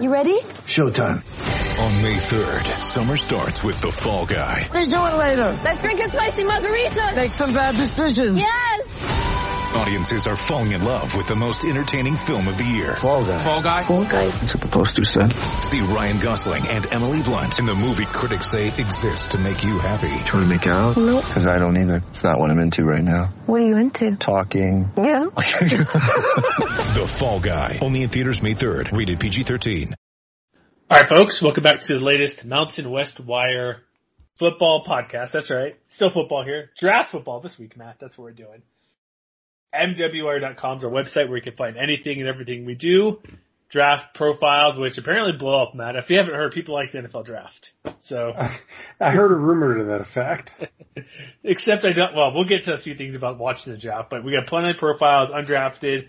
You ready? Showtime. On May 3rd, summer starts with The Fall Guy. What are you doing later? Let's drink a spicy margarita. Make some bad decisions. Yes. Audiences are falling in love with the most entertaining film of the year. Fall guy. Fall Guy. Fall guy. That's what the poster said. See Ryan Gosling and Emily Blunt in the movie critics say exists to make you happy. Trying to make it out? Nope. Because I don't either. It's not what I'm into right now. What are you into? Talking. Yeah. The Fall Guy. Only in theaters May 3rd. Rated PG-13. All right, folks, welcome back to the latest Mountain West Wire football podcast. That's right. Still football here. Draft football this week, Matt. That's what we're doing. MWWire.com is our website where you can find anything and everything we do. Draft profiles, which apparently blow up, Matt. If you haven't heard, people like the NFL draft. So, I heard a rumor to that effect. except I don't, well, we'll get to a few things about watching the draft, but we got plenty of profiles, undrafted.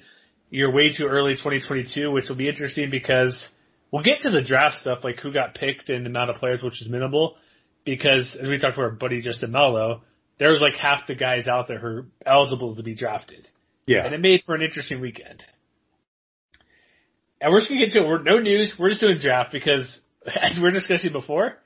You're way too early 2022, which will be interesting because we'll get to the draft stuff, like who got picked and the amount of players, which is minimal. Because as we talked to our buddy Justin Melo, there's like half the guys out there who are eligible to be drafted. Yeah. And it made for an interesting weekend. And we're just gonna get to it. We're, no news. We're just doing draft because, as we were discussing before,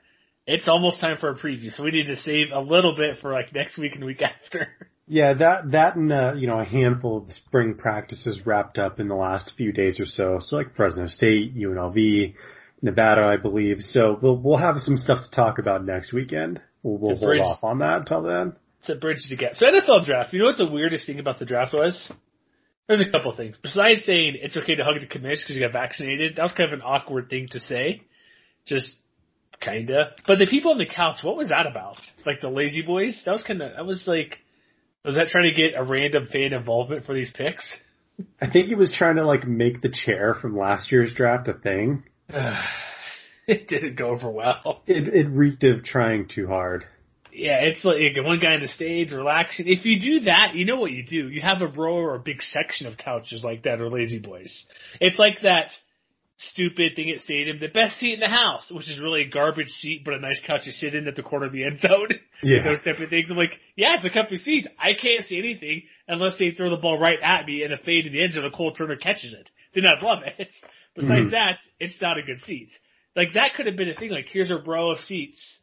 it's almost time for a preview. So we need to save a little bit for like next week and week after. Yeah, that that and uh, you know a handful of spring practices wrapped up in the last few days or so. So like Fresno State, UNLV, Nevada, I believe. So we'll we'll have some stuff to talk about next weekend. We'll, we'll hold bridge- off on that until then. A bridge to get. So NFL draft. You know what the weirdest thing about the draft was? There's a couple things. Besides saying it's okay to hug the commish because you got vaccinated, that was kind of an awkward thing to say. Just kinda. But the people on the couch, what was that about? Like the lazy boys? That was kinda, that was like, was that trying to get a random fan involvement for these picks? I think he was trying to like make the chair from last year's draft a thing. it didn't go over well. It it reeked of trying too hard. Yeah, it's like one guy on the stage relaxing. If you do that, you know what you do. You have a row or a big section of couches like that or lazy boys. It's like that stupid thing at stadium, the best seat in the house, which is really a garbage seat but a nice couch to sit in at the corner of the end zone. Yeah. Those type of things. I'm like, yeah, it's a comfy seat. I can't see anything unless they throw the ball right at me and a fade in the end zone and Cole Turner catches it. Then I'd love it. Besides Mhm. that, it's not a good seat. Like that could have been a thing. Like here's a row of seats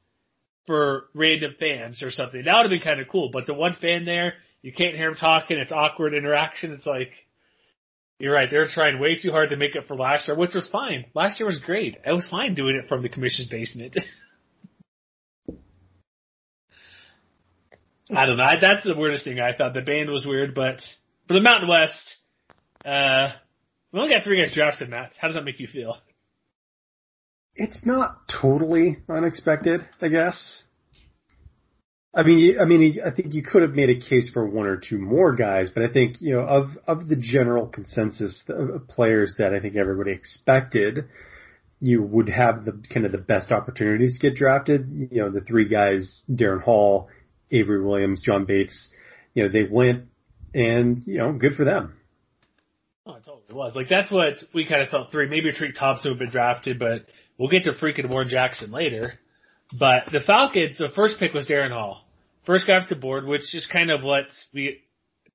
for random fans or something. That would have been kind of cool. But the one fan there, you can't hear him talking. It's awkward interaction. It's like, you're right. They're trying way too hard to make up for last year, which was fine. Last year was great. It was fine doing it from the commission's basement. I don't know. I- That's the weirdest thing I thought. The band was weird, but for the Mountain West, uh, we only got three guys drafted, Matt. How does that make you feel? It's not totally unexpected, I guess. I mean, I mean, I think you could have made a case for one or two more guys, but I think you know of of the general consensus of players that I think everybody expected, you would have the kind of the best opportunities to get drafted. You know, the three guys: Darren Hall, Avery Williams, John Bates. You know, they went, and you know, good for them. It totally was. Like that's what we kind of felt three. Maybe Tariq Thompson would have been drafted, but we'll get to freaking Warren Jackson later. But the Falcons, the first pick was Darren Hall. First guy off the board, which is kind of what we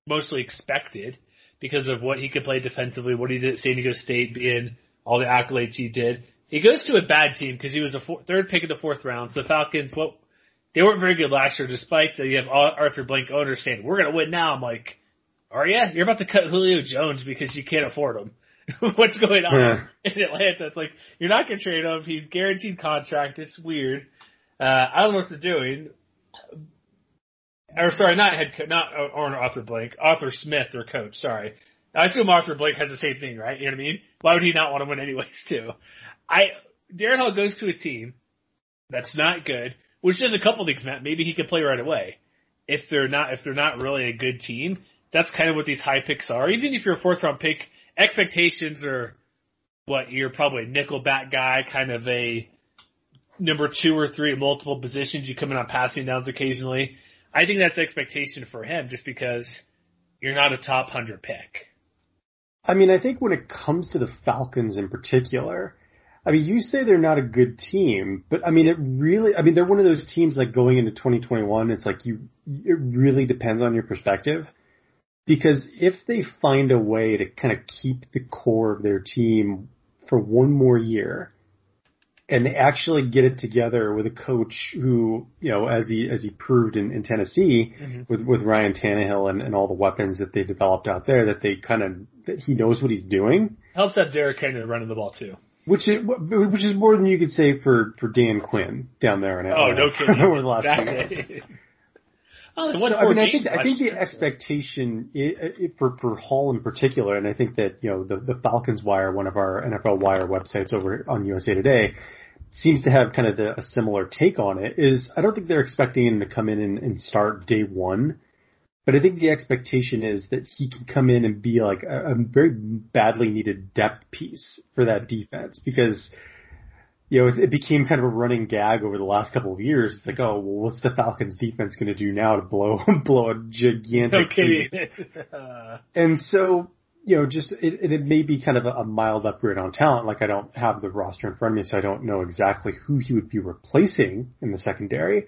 mostly expected because of what he could play defensively, what he did at San Diego State, being all the accolades he did. He goes to a bad team because he was the four, third pick of the fourth round. So the Falcons, well, they weren't very good last year, despite that you have Arthur Blank owners saying, we're going to win now. I'm like, are you? You're about to cut Julio Jones because you can't afford him. What's going on in Atlanta? It's like you're not going to trade him. He's guaranteed contract. It's weird. Uh, I don't know what they're doing. Or sorry, not head coach, not or Arthur Blank, Arthur Smith, their coach. Sorry, I assume Arthur Blank has the same thing, right? You know what I mean? Why would he not want to win anyways? Too. I Darren Hall goes to a team that's not good, which does a couple things, Matt. Maybe he could play right away. If they're not, if they're not really a good team, that's kind of what these high picks are. Even if you're a fourth round pick, expectations are what you're probably a nickel nickelback guy, kind of a number two or three at multiple positions. You come in on passing downs occasionally. I think that's the expectation for him, just because you're not a top hundred pick. I mean, I think when it comes to the Falcons in particular, I mean, you say they're not a good team, but I mean, it really, I mean, they're one of those teams like going into 2021, it's like you, it really depends on your perspective. Because if they find a way to kind of keep the core of their team for one more year, and they actually get it together with a coach who, you know, as he as he proved in, in Tennessee mm-hmm. with with Ryan Tannehill and, and all the weapons that they developed out there, that they kind of that he knows what he's doing. Helps that Derrick Henry running the ball too. Which is which is more than you could say for for Dan Quinn down there in Atlanta. Oh no kidding! over the last few years. Oh, so, I mean, I think I think the expectation for for Hall in particular, and I think that you know the the Falcons Wire, one of our NFL Wire websites over on USA Today, seems to have kind of the, a similar take on it. Is I don't think they're expecting him to come in and, and start day one, but I think the expectation is that he can come in and be like a, a very badly needed depth piece for that defense because you know, it, it, became kind of a running gag over the last couple of years. It's like, oh, well, what's the Falcons defense going to do now to blow blow a gigantic? Okay. and so, you know, just it, it may be kind of a, a mild upgrade on talent. Like I don't have the roster in front of me, so I don't know exactly who he would be replacing in the secondary.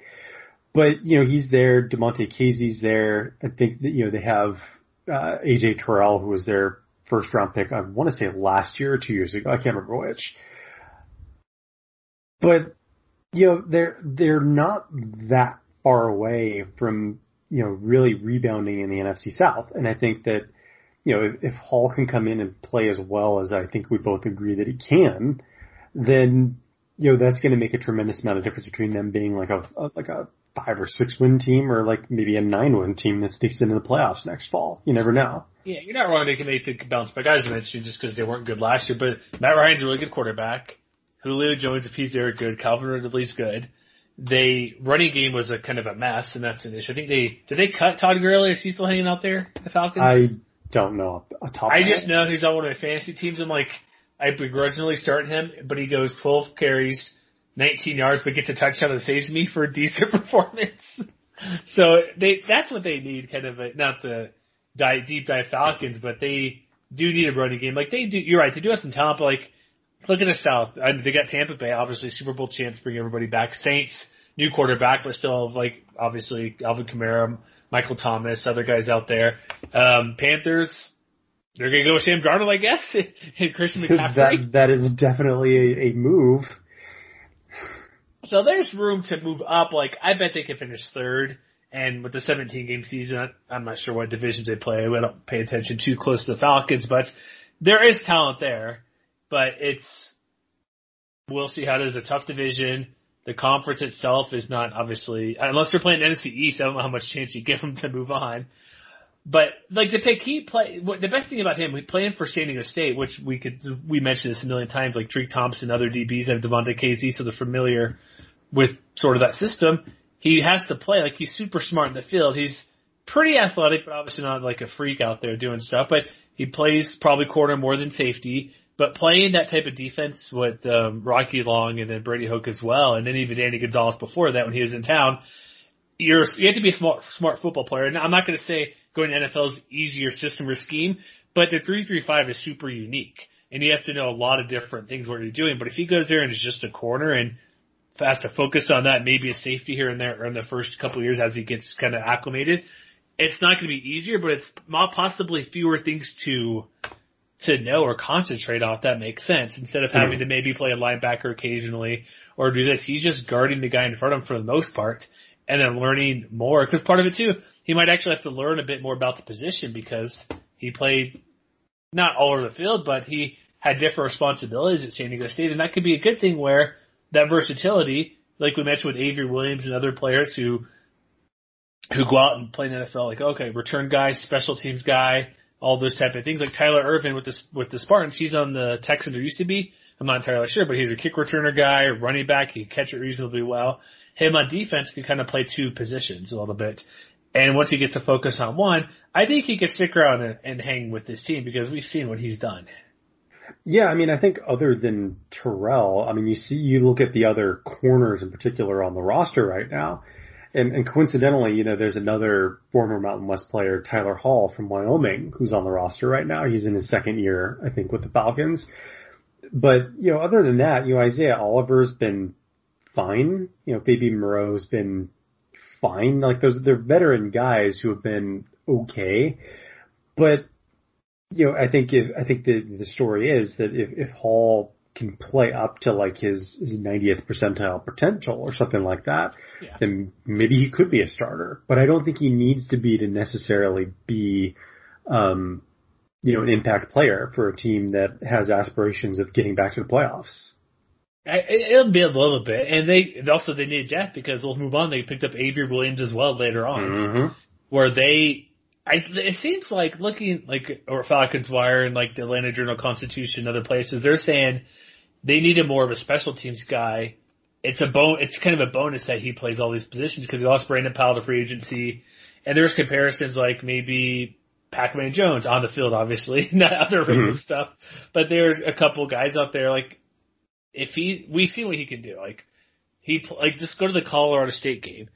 But you know, he's there. Damontae Kazee's there. I think that you know they have uh, AJ Terrell, who was their first round pick. I want to say last year or two years ago. I can't remember which but you know they're they're not that far away from you know really rebounding in the NFC South, and I think that you know if, if Hall can come in and play as well as I think we both agree that he can, then you know that's going to make a tremendous amount of difference between them being like a, a like a five or six win team or like maybe a nine win team that sticks into the playoffs next fall. You never know. Yeah, you're not wrong. They can make the bounce back. Guys mentioned just because they weren't good last year, but Matt Ryan's a really good quarterback. Julio Jones, if he's there, good. Calvin Ridley's good. They running game was a kind of a mess, and that's an issue. I think they did they cut Todd Gurley? Is he still hanging out there? The Falcons. I don't know. I just know he's on one of my fantasy teams. I'm like, I begrudgingly start him, but he goes 12 carries, 19 yards, but gets a touchdown that saves me for a decent performance. so they that's what they need, kind of a, not the dive, deep dive Falcons, but they do need a running game. Like they do. You're right. They do have some talent, but like look at the South. They got Tampa Bay, obviously Super Bowl chance, bring everybody back. Saints, new quarterback, but still like obviously Alvin Kamara, Michael Thomas, other guys out there. Um, Panthers, they're gonna go with Sam Darnold, I guess. and Christian McCaffrey. that that is definitely a, a move. So there's room to move up. Like I bet they could finish third. And with the 17 game season, I'm not sure what divisions they play. We don't pay attention too close to the Falcons, but there is talent there but it's we'll see how it is. A tough division. The conference itself is not obviously unless they're playing NFC East. I don't know how much chance you give them to move on. But like the pick, he play. What, the best thing about him, playing for San Diego State, which we could we mentioned this a million times. Like Drake Thompson, other DBs have Devonta Kazee, so they're familiar with sort of that system. He has to play like he's super smart in the field. He's pretty athletic, but obviously not like a freak out there doing stuff. But he plays probably corner more than safety. But playing that type of defense with um, Rocky Long and then Brady Hoke as well, and then even Danny Gonzalez before that when he was in town, you're you have to be a smart smart football player. And I'm not going to say going to NFL's easier system or scheme, but the three three five is super unique, and you have to know a lot of different things what you're doing. But if he goes there and is just a corner and has to focus on that, maybe a safety here and there in the first couple of years as he gets kind of acclimated, it's not going to be easier, but it's possibly fewer things to to know or concentrate on if that makes sense. Instead of having to maybe play a linebacker occasionally or do this. He's just guarding the guy in front of him for the most part and then learning more. Because part of it too, he might actually have to learn a bit more about the position because he played not all over the field, but he had different responsibilities at San Diego State. And that could be a good thing where that versatility, like we mentioned with Avery Williams and other players who who go out and play in the NFL, like okay, return guy, special teams guy, all those type of things. Like Tyler Ervin with the with the Spartans, he's on the Texans or used to be. I'm not entirely sure, but he's a kick returner guy, running back. He can catch it reasonably well. Him on defense can kind of play two positions a little bit. And once he gets to focus on one, I think he could stick around and, and hang with this team because we've seen what he's done. Yeah, I mean, I think other than Terrell, I mean, you see, you look at the other corners in particular on the roster right now, and, and coincidentally, you know, there's another former Mountain West player, Tyler Hall from Wyoming, who's on the roster right now. He's in his second year, I think, with the Falcons. But, you know, other than that, you know, Isaiah Oliver's been fine. You know, Fabian Moreau's been fine. Like those, they're veteran guys who have been okay. But, you know, I think if, I think the, the story is that if, if Hall can play up to like his, his 90th percentile potential or something like that, Yeah. then maybe he could be a starter. But I don't think he needs to be to necessarily be, um, you know, an impact player for a team that has aspirations of getting back to the playoffs. I, it'll be a little bit, and they and also they need depth because they'll move on. They picked up Avery Williams as well later on, Mm-hmm. where they. I, it seems like looking like or Falcons Wire and like the Atlanta Journal Constitution, and other places, they're saying they needed more of a special teams guy. It's a bon- It's kind of a bonus that he plays all these positions because he lost Brandon Powell to free agency, and there's comparisons like maybe Pac-Man Jones on the field, obviously, not other mm-hmm. random stuff. But there's a couple guys out there like if he, we've seen what he can do. Like he, like just go to the Colorado State game.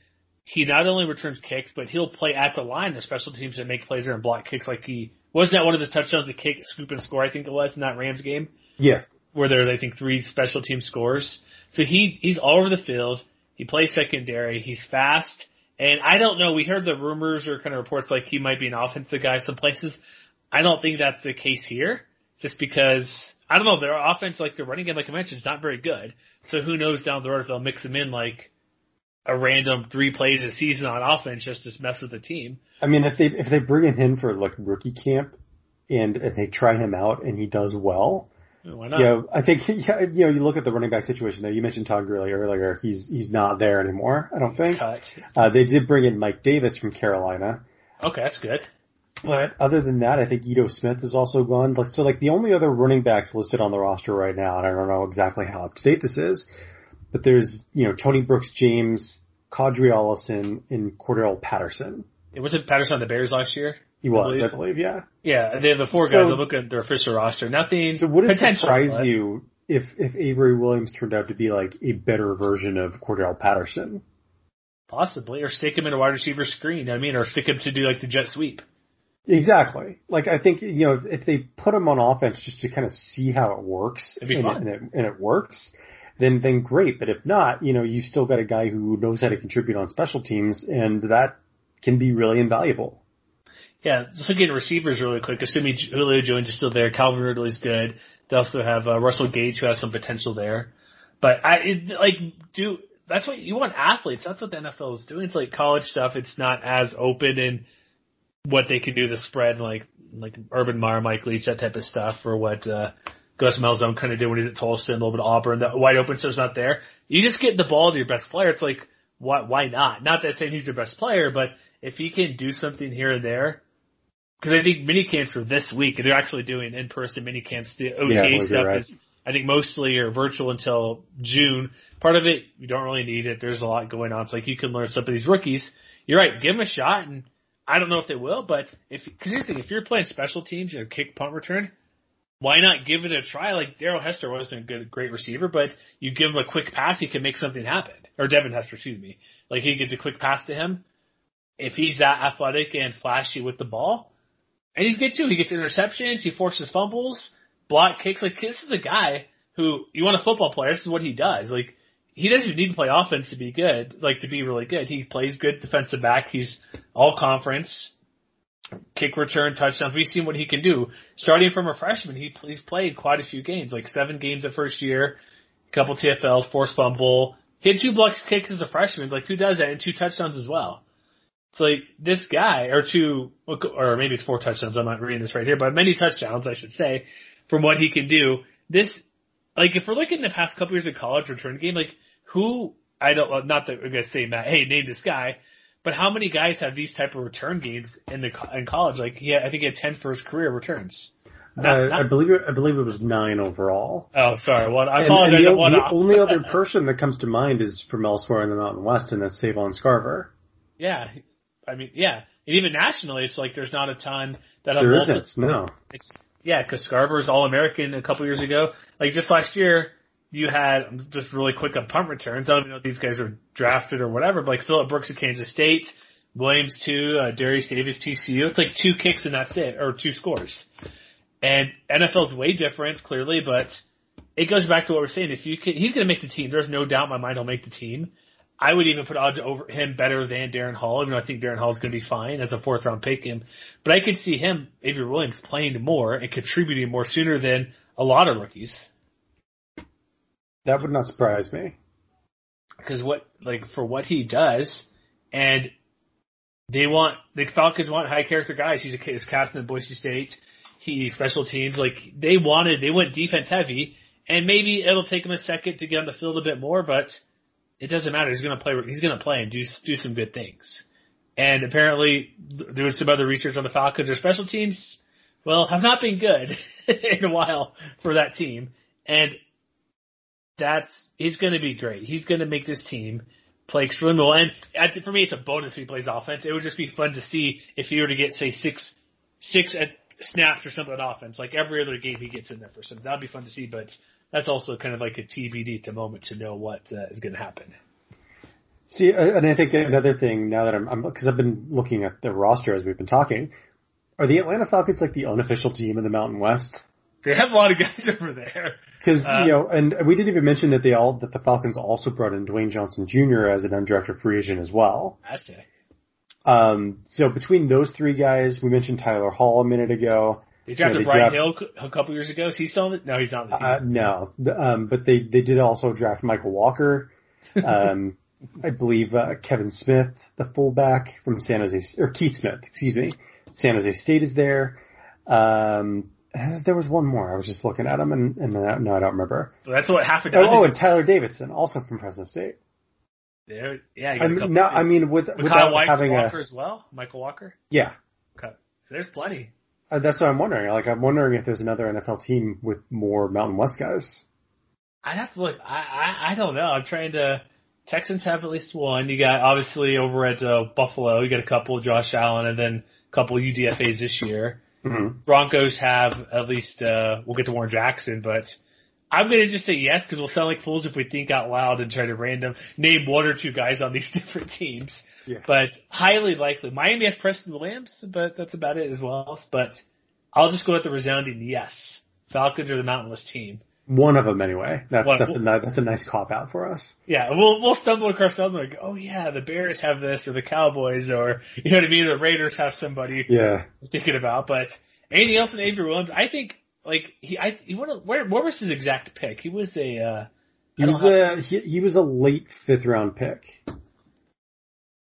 He not only returns kicks, but he'll play at the line, the special teams and make plays there and block kicks. Like he wasn't that one of his touchdowns, a kick, scoop and score. I think it was in that Rams game Yes. Where there's I think three special team scores. So he he's all over the field. He plays secondary. He's fast. And I don't know. We heard the rumors or kind of reports like he might be an offensive guy some places. I don't think that's the case here, just because I don't know. Their offense, like their running game, like I mentioned, is not very good. So who knows down the road if they'll mix him in like a random three plays a season on offense just to mess with the team. I mean, if they if they bring him in for like rookie camp, and, and they try him out and he does well, Why not? you know, I think yeah, you know you look at the running back situation there. You mentioned Todd Gurley earlier. He's he's not there anymore. I don't think. Cut. Uh, they did bring in Mike Davis from Carolina, Okay, that's good. but other than that, I think Ito Smith is also gone. Like, So like the only other running backs listed on the roster right now, and I don't know exactly how up to date this is, but there's you know Tony Brooks, James, Qadree Ollison, and Cordarrelle Patterson. It wasn't Patterson on the Bears last year. He was, believe. I believe, yeah. Yeah, they have the four So- guys. I look at their official roster. Nothing. So would it surprise but- you if if Avery Williams turned out to be like a better version of Cordarrelle Patterson? Possibly, or stick him in a wide receiver screen. I mean, or stick him to do like the jet sweep. Exactly. Like I think you know if, if they put him on offense just to kind of see how it works and. It, and, it, and it works, then then great. But if not, you know you still got a guy who knows how to contribute on special teams, and that can be really invaluable. Yeah, just looking at receivers really quick. Assuming Julio Jones is still there, Calvin Ridley's good. They also have uh, Russell Gage who has some potential there. But I it, like do that's what you want athletes. That's what the NFL is doing. It's like college stuff. It's not as open in what they can do the spread like like Urban Meyer, Mike Leach, that type of stuff, or what uh, Gus Malzahn kind of did when he's at Tulsa and a little bit of Auburn. The wide open stuff's not there. You just get the ball to your best player. It's like why why not? Not that saying he's your best player, but if he can do something here and there, because I think mini camps are this week, they're actually doing in person mini camps. The OTA Yeah, I believe you're stuff right. is, I think, mostly are virtual until June. Part of it you don't really need it. There's a lot going on. It's like you can learn some of these rookies. You're right. Give them a shot, and I don't know if they will, but if because here's the thing: if you're playing special teams, you know, kick, punt, return, why not give it a try? Like Daryl Hester wasn't a good, great receiver, but you give him a quick pass, he can make something happen. Or Devin Hester, excuse me. Like he gets a quick pass to him. If he's that athletic and flashy with the ball, and he's good too. He gets interceptions, he forces fumbles, block kicks. Like this is a guy who you want a football player. This is what he does. Like he doesn't even need to play offense to be good, like to be really good. He plays good defensive back. He's all conference, kick return, touchdowns. We've seen what he can do. Starting from a freshman, he he's played quite a few games, like seven games the first year, a couple TFLs, forced fumble, hit two blocks kicks as a freshman. Like who does that? And two touchdowns as well. It's like this guy, or two, or maybe it's four touchdowns. I'm not reading this right here, but many touchdowns, I should say, from what he can do. This, like, if we're looking at the past couple years of college return game, like, who, I don't, not that we're going to say, Matt, hey, name this guy, but how many guys have these type of return games in the in college? Like, he had, I think he had 10 for his career returns. Not- uh, not- I believe it, I believe it was nine overall. oh, sorry. Well, I apologize. and I the, one the only other person that comes to mind is from elsewhere in the Mountain West, and that's Savon Scarver. yeah. I mean, yeah. And even nationally, it's like there's not a ton that There multiple- isn't, no. It's Yeah, because Scarver's All American a couple years ago. Like just last year, you had just really quick on punt returns. I don't even know if these guys are drafted or whatever. But like Phillip Brooks of Kansas State, Williams two, uh, Derius Davis TCU. It's like two kicks and that's it, or two scores. And NFL's way different, clearly, but it goes back to what we're saying. If you can, he's going to make the team. There's no doubt in my mind he'll make the team. I would even put odds over him better than Darren Hall, even though I think Darren Hall is going to be fine as a fourth round pick. Him, but I could see him, Avery Williams, playing more and contributing more sooner than a lot of rookies. That would not surprise me. Because what, like, for what he does, and they want the Falcons want high character guys. He's a he's captain of Boise State. He special teams like they wanted. They went defense heavy, and maybe it'll take him a second to get on the field a bit more, but it doesn't matter. He's going to play. He's going to play and do do some good things. And apparently, doing some other research on the Falcons, their special teams, well, have not been good in a while for that team. And that's he's going to be great. He's going to make this team play extremely well. And for me, it's a bonus if he plays offense. It would just be fun to see if he were to get say six six at snaps or something on offense, like every other game he gets in there for some. That'd be fun to see, but that's also kind of like a TBD at the moment to know what uh, is going to happen. See, uh, and I think another thing now that I'm, because I've been looking at the roster as we've been talking, are the Atlanta Falcons like the unofficial team in the Mountain West? They have a lot of guys over there. Because uh, you know, and we didn't even mention that they all that the Falcons also brought in Dwayne Johnson Jr. as an undrafted free agent as well. That's it. Um, so between those three guys, we mentioned Tyler Hall a minute ago. They drafted know, they Brian draft, Hill a couple years ago. Is he still? No, he's not. Uh, no, um, but they they did also draft Michael Walker. Um, I believe uh, Kevin Smith, the fullback from San Jose, or Keith Smith, excuse me, San Jose State is there. Um, there was one more. I was just looking at them, and, and no, I don't remember. So that's what half a dozen. Oh, and Tyeler Davison, also from Fresno State. There, yeah. I mean, no, I mean with without Kyle having Walker a, as well. Michael Walker. Yeah. Okay. There's plenty. Uh, that's what I'm wondering. Like, I'm wondering if there's another NFL team with more Mountain West guys. I'd have to look. I, I I don't know. I'm trying to. Texans have at least one. You got obviously over at uh, Buffalo. You got a couple, Josh Allen, and then a couple UDFA's this year. Mm-hmm. Broncos have at least. uh We'll get to Warren Jackson, but I'm gonna just say yes because we'll sound like fools if we think out loud and try to random name one or two guys on these different teams. Yeah. But highly likely, Miami has Preston Williams, but that's about it as well. But I'll just go with the resounding yes. Falcons are the Mountain West team. One of them, anyway. That's that's a that's a nice cop out for us. Yeah, we'll we'll stumble across something like, oh yeah, the Bears have this, or the Cowboys, or you know what I mean, the Raiders have somebody Yeah. thinking about. But anything else in Avery Williams? I think like he, I he went where where was his exact pick? He was a uh, He was a he, he was a late fifth round pick.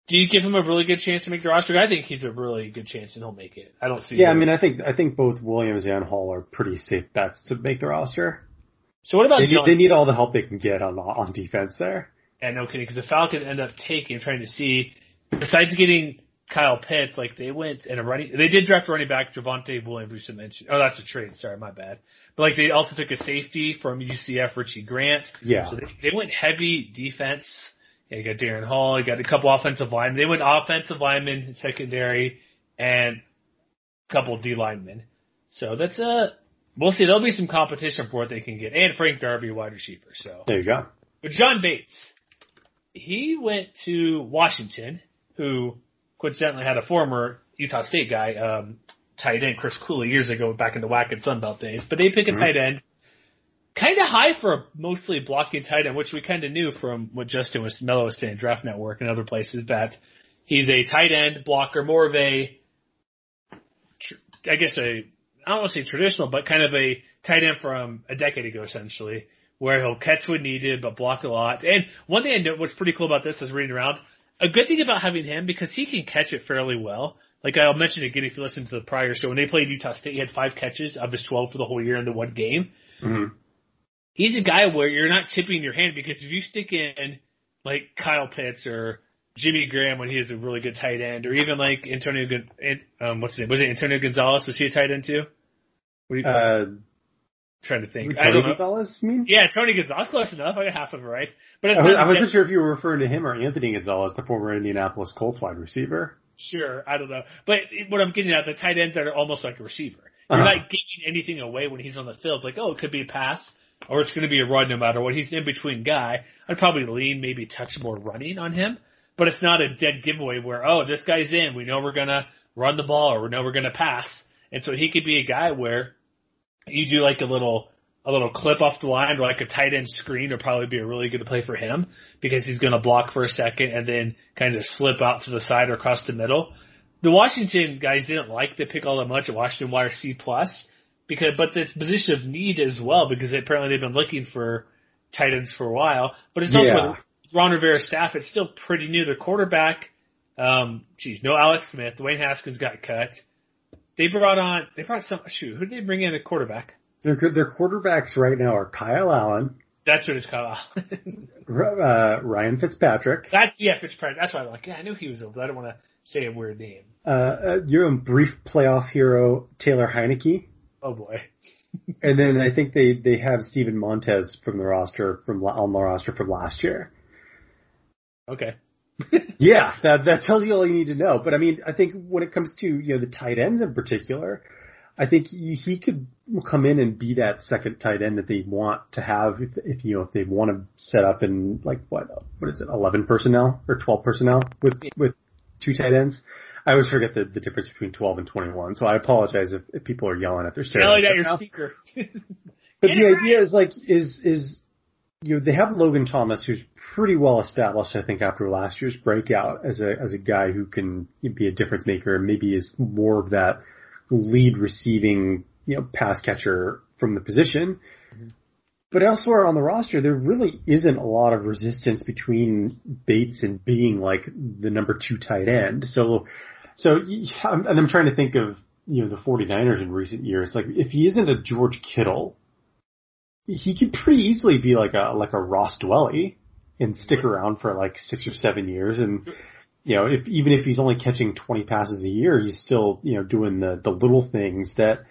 Do you give him a really good chance to make the roster? I think he's a really good chance and he'll make it. I don't see. Yeah, I mean, I think I think both Williams and Hall are pretty safe bets to make the roster. So what about They need, they need all the help they can get on on defense there. And no kidding. Because the Falcons end up taking, trying to see, besides getting Kyle Pitts, like they went and a running, they did draft a running back, Javonte Williams, we should mention. Oh, that's a trade. Sorry, my bad. But like they also took a safety from UCF, Richie Grant. Yeah. So they, they went heavy defense. Yeah, you got Darren Hall, you got a couple offensive linemen. They went offensive linemen in secondary and a couple D linemen. So that's a, we'll see. There'll be some competition for what they can get. And Frank Darby, wide receiver. So. There you go. But John Bates, he went to Washington, who coincidentally had a former Utah State guy, um, tight end Chris Cooley years ago back in the WAC and Sunbelt days. But they pick a Mhm. tight end, kind of high for a mostly blocking tight end, which we kind of knew from what Justin was Melo was saying, Draft Network and other places that he's a tight end blocker, more of a, I guess a, I don't want to say traditional, but kind of a tight end from a decade ago essentially where he'll catch when needed but block a lot. And one thing I know what's pretty cool about this is reading around. A good thing about having him because he can catch it fairly well. Like I'll mention again if you listen to the prior show when they played Utah State, he had five catches of his twelve for the whole year in the one game. Mm-hmm. He's a guy where you're not tipping your hand because if you stick in like Kyle Pitts or Jimmy Graham when he is a really good tight end, or even like Antonio, um, what's his name? Was it Antonio Gonzalez? Was he a tight end too? You, Uh, trying to think. I Tony don't know. Gonzalez, mean? Yeah, Tony Gonzalez, close enough. I got half of it right. But it's I, was, I wasn't sure if you were referring to him or Anthony Gonzalez, the former Indianapolis Colts wide receiver. Sure, I don't know. But what I'm getting at, the tight ends are almost like a receiver. You're Uh-huh. not giving anything away when he's on the field. It's like, oh, it could be a pass or it's going to be a run no matter what. He's an in-between guy. I'd probably lean maybe touch more running on him, but it's not a dead giveaway where, oh, this guy's in. We know we're going to run the ball or we know we're going to pass. And so he could be a guy where you do like a little a little clip off the line or like a tight end screen would probably be a really good play for him because he's going to block for a second and then kind of slip out to the side or across the middle. The Washington guys didn't like the pick all that much at Washington Wire C plus because, but it's position of need as well because apparently they've been looking for tight ends for a while. But it's also Yeah. with Ron Rivera's staff. It's still pretty new. Their quarterback, um, geez, no Alex Smith. Dwayne Haskins got cut. They brought on, they brought some, shoot, who did they bring in a quarterback? Their, their quarterbacks right now are Kyle Allen, That's what it's called. uh, Ryan Fitzpatrick, That's yeah, Fitzpatrick. That's why I'm like, yeah, I knew he was over. I don't want to say a weird name. uh, uh, your own brief playoff hero Taylor Heinicke, Oh boy. and then I think they they have Steven Montez from the roster from la- on the roster from last year. Okay. Yeah, that that tells you all you need to know. But I mean, I think when it comes to you know the tight ends in particular, I think he, he could come in and be that second tight end that they want to have if, if you know if they want to set up in like what what is it eleven personnel or twelve personnel with with two tight ends. I always forget the, the difference between twelve and twenty one, so I apologize if, if people are yelling at their stereo. Yelling at your speaker. But the idea is like is is you know they have Logan Thomas who's pretty well established I think after last year's breakout as a as a guy who can be a difference maker and maybe is more of that lead receiving you know pass catcher from the position. Mm-hmm. But elsewhere on the roster, there really isn't a lot of resistance between Bates and being like the number two tight end. So, so, and I'm trying to think of, you know, the 49ers in recent years. Like, if he isn't a George Kittle, he could pretty easily be like a, like a Ross Dwelley and stick around for like six or seven years. And, you know, if, even if he's only catching 20 passes a year, he's still, you know, doing the, the little things that,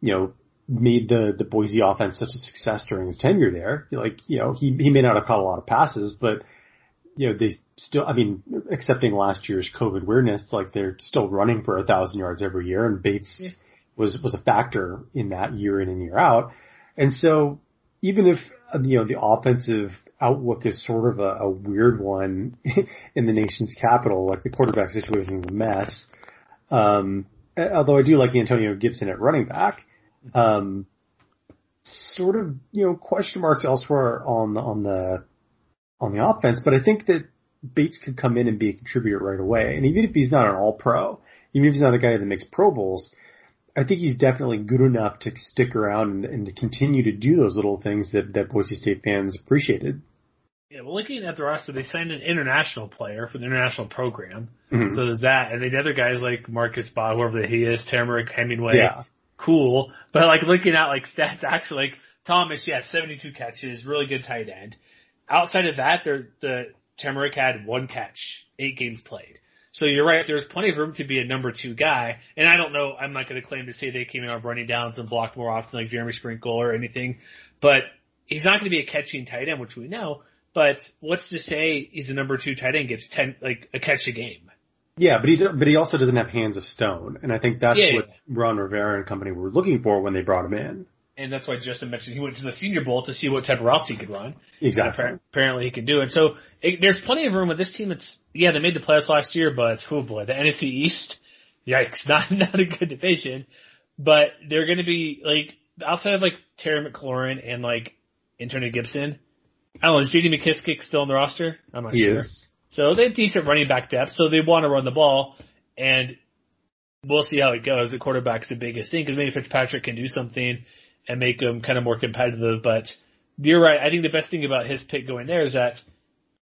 you know, made the, the Boise offense such a success during his tenure there. Like, you know, he, he may not have caught a lot of passes, but, you know, they still, I mean, accepting last year's COVID weirdness, like they're still running for a thousand yards every year and Bates was, was a factor in that year in and year out. And so even if, you know, the offensive outlook is sort of a, a weird one in the nation's capital, like the quarterback situation is a mess. Um, although I do like Antonio Gibson at running back, um, sort of, you know, question marks elsewhere on the, on the, on the offense, but I think that Bates could come in and be a contributor right away. And even if he's not an all pro, even if he's not a guy that makes pro bowls, I think he's definitely good enough to stick around and, and to continue to do those little things that, that Boise State fans appreciated. Yeah, well, looking at the roster, they signed an international player for the international program. Mhm. So there's that, and then the other guys like Marcus Baugh, whoever he is, Temarrick Hemingway, Yeah. cool. But like looking at like stats, actually, like Thomas, yeah, 72 catches, really good tight end. Outside of that, there the Temarrick had one catch, eight games played. So you're right. There's plenty of room to be a number two guy, and I don't know. I'm not going to claim to say they came in on running downs and blocked more often like Jeremy Sprinkle or anything, but he's not going to be a catching tight end, which we know. But what's to say he's a number two tight end gets ten like a catch a game? Yeah, but he do- but he also doesn't have hands of stone, and I think that's Yeah, what Ron Rivera and company were looking for when they brought him in. And that's why Justin mentioned he went to the Senior Bowl to see what type of routes he could run. Exactly. And apparently he can do it. So it, there's plenty of room with this team. It's yeah, they made the playoffs last year, but oh boy, the NFC East, yikes, not not a good division. But they're going to be like outside of like Terry McLaurin and like Antonio Gibson. I don't know. Is J.D. McKissic still on the roster? I'm not He sure. is. So they have decent running back depth. So they want to run the ball, and we'll see how it goes. The quarterback's the biggest thing because maybe Fitzpatrick can do something and make them kind of more competitive. But you're right. I think the best thing about his pick going there is that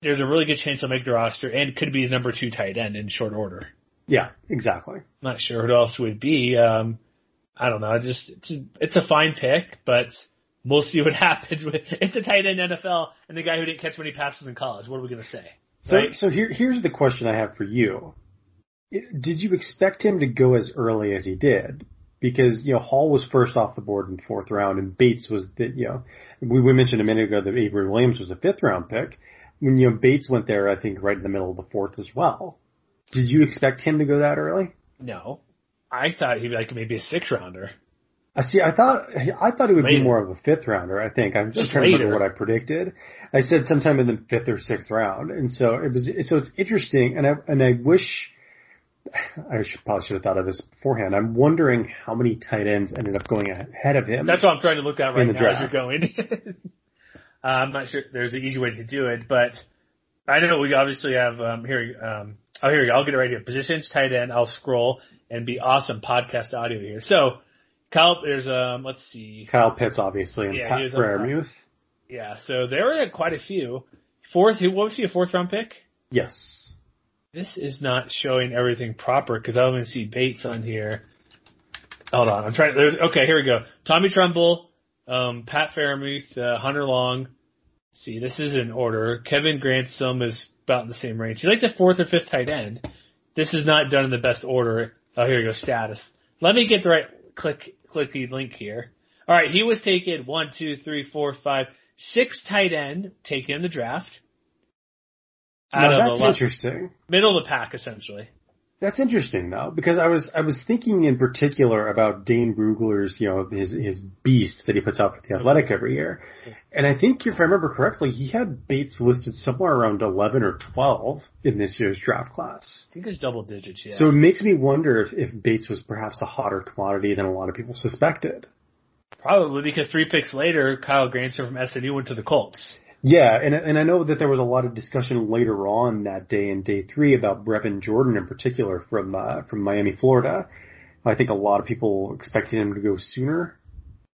there's a really good chance he'll make the roster and could be the number two tight end in short order. Yeah, exactly. Not sure who else would be. Um, I don't know. It's just it's a, it's a fine pick, but we'll see what happens. With, it's a tight end NFL and the guy who didn't catch many passes in college. What are we going to say? So, Right? so here, here's the question I have for you. Did you expect him to go as early as he did? Because, you know, Hall was first off the board in the fourth round and Bates was the, you know, we, we mentioned a minute ago that Avery Williams was a fifth round pick. When, you know, Bates went there, I think right in the middle of the fourth as well. Did you expect him to go that early? No. I thought he'd be like maybe a six rounder. I see. I thought I thought it would Later. be more of a fifth rounder. I think I'm just, Just trying to remember later. what I predicted. I said sometime in the fifth or sixth round, and so it was. So it's interesting, and I and I wish I should probably should have thought of this beforehand. I'm wondering how many tight ends ended up going ahead of him. That's what I'm trying to look at right now as you're going. uh, I'm not sure there's an easy way to do it, but I know we obviously have um, here. Um, oh, here we go. I'll get it right here. Positions, tight end. I'll scroll and be awesome podcast audio here. So, Kyle, there's um, let's see. Kyle Pitts, obviously, and Yeah, Pat was on top. Freiermuth. Yeah, so there were quite a few. Fourth, who what was he? A fourth round pick? Yes. This is not showing everything proper because I only see Bates on here. Hold on, I'm trying. There's okay. Here we go. Tommy Tremble, um, Pat Freiermuth, uh, Hunter Long. See, this is in order. Kevin Grantham is about in the same range. He's like the fourth or fifth tight end. This is not done in the best order. Oh, here we go. Status. Let me get the right click clicky link here. All right, he was taken one, two, three, four, five, six tight end taken in the draft. Out Now of that's interesting. middle of the pack, essentially. That's interesting though, because I was I was thinking in particular about Dane Brugler's, you know, his his beast that he puts out for the Athletic every year, and I think if I remember correctly, he had Bates listed somewhere around eleven or twelve in this year's draft class. I think it's double digits, yeah. So it makes me wonder if, if Bates was perhaps a hotter commodity than a lot of people suspected. Probably because three picks later, Kylen Granson from SMU went to the Colts. Yeah, and and I know that there was a lot of discussion later on that day in day three about Brevin Jordan in particular from uh, from Miami, Florida. I think a lot of people expected him to go sooner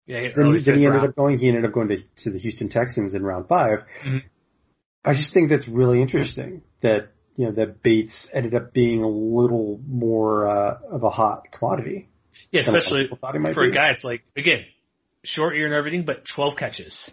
Yeah, Then he, then he ended up going. He ended up going to, to the Houston Texans in round 5 Mhm. I just think that's really interesting that you know that Bates ended up being a little more uh, of a hot commodity. Yeah, than a lot of especially people thought he might for a guy. It's like again, short year and everything, but twelve catches.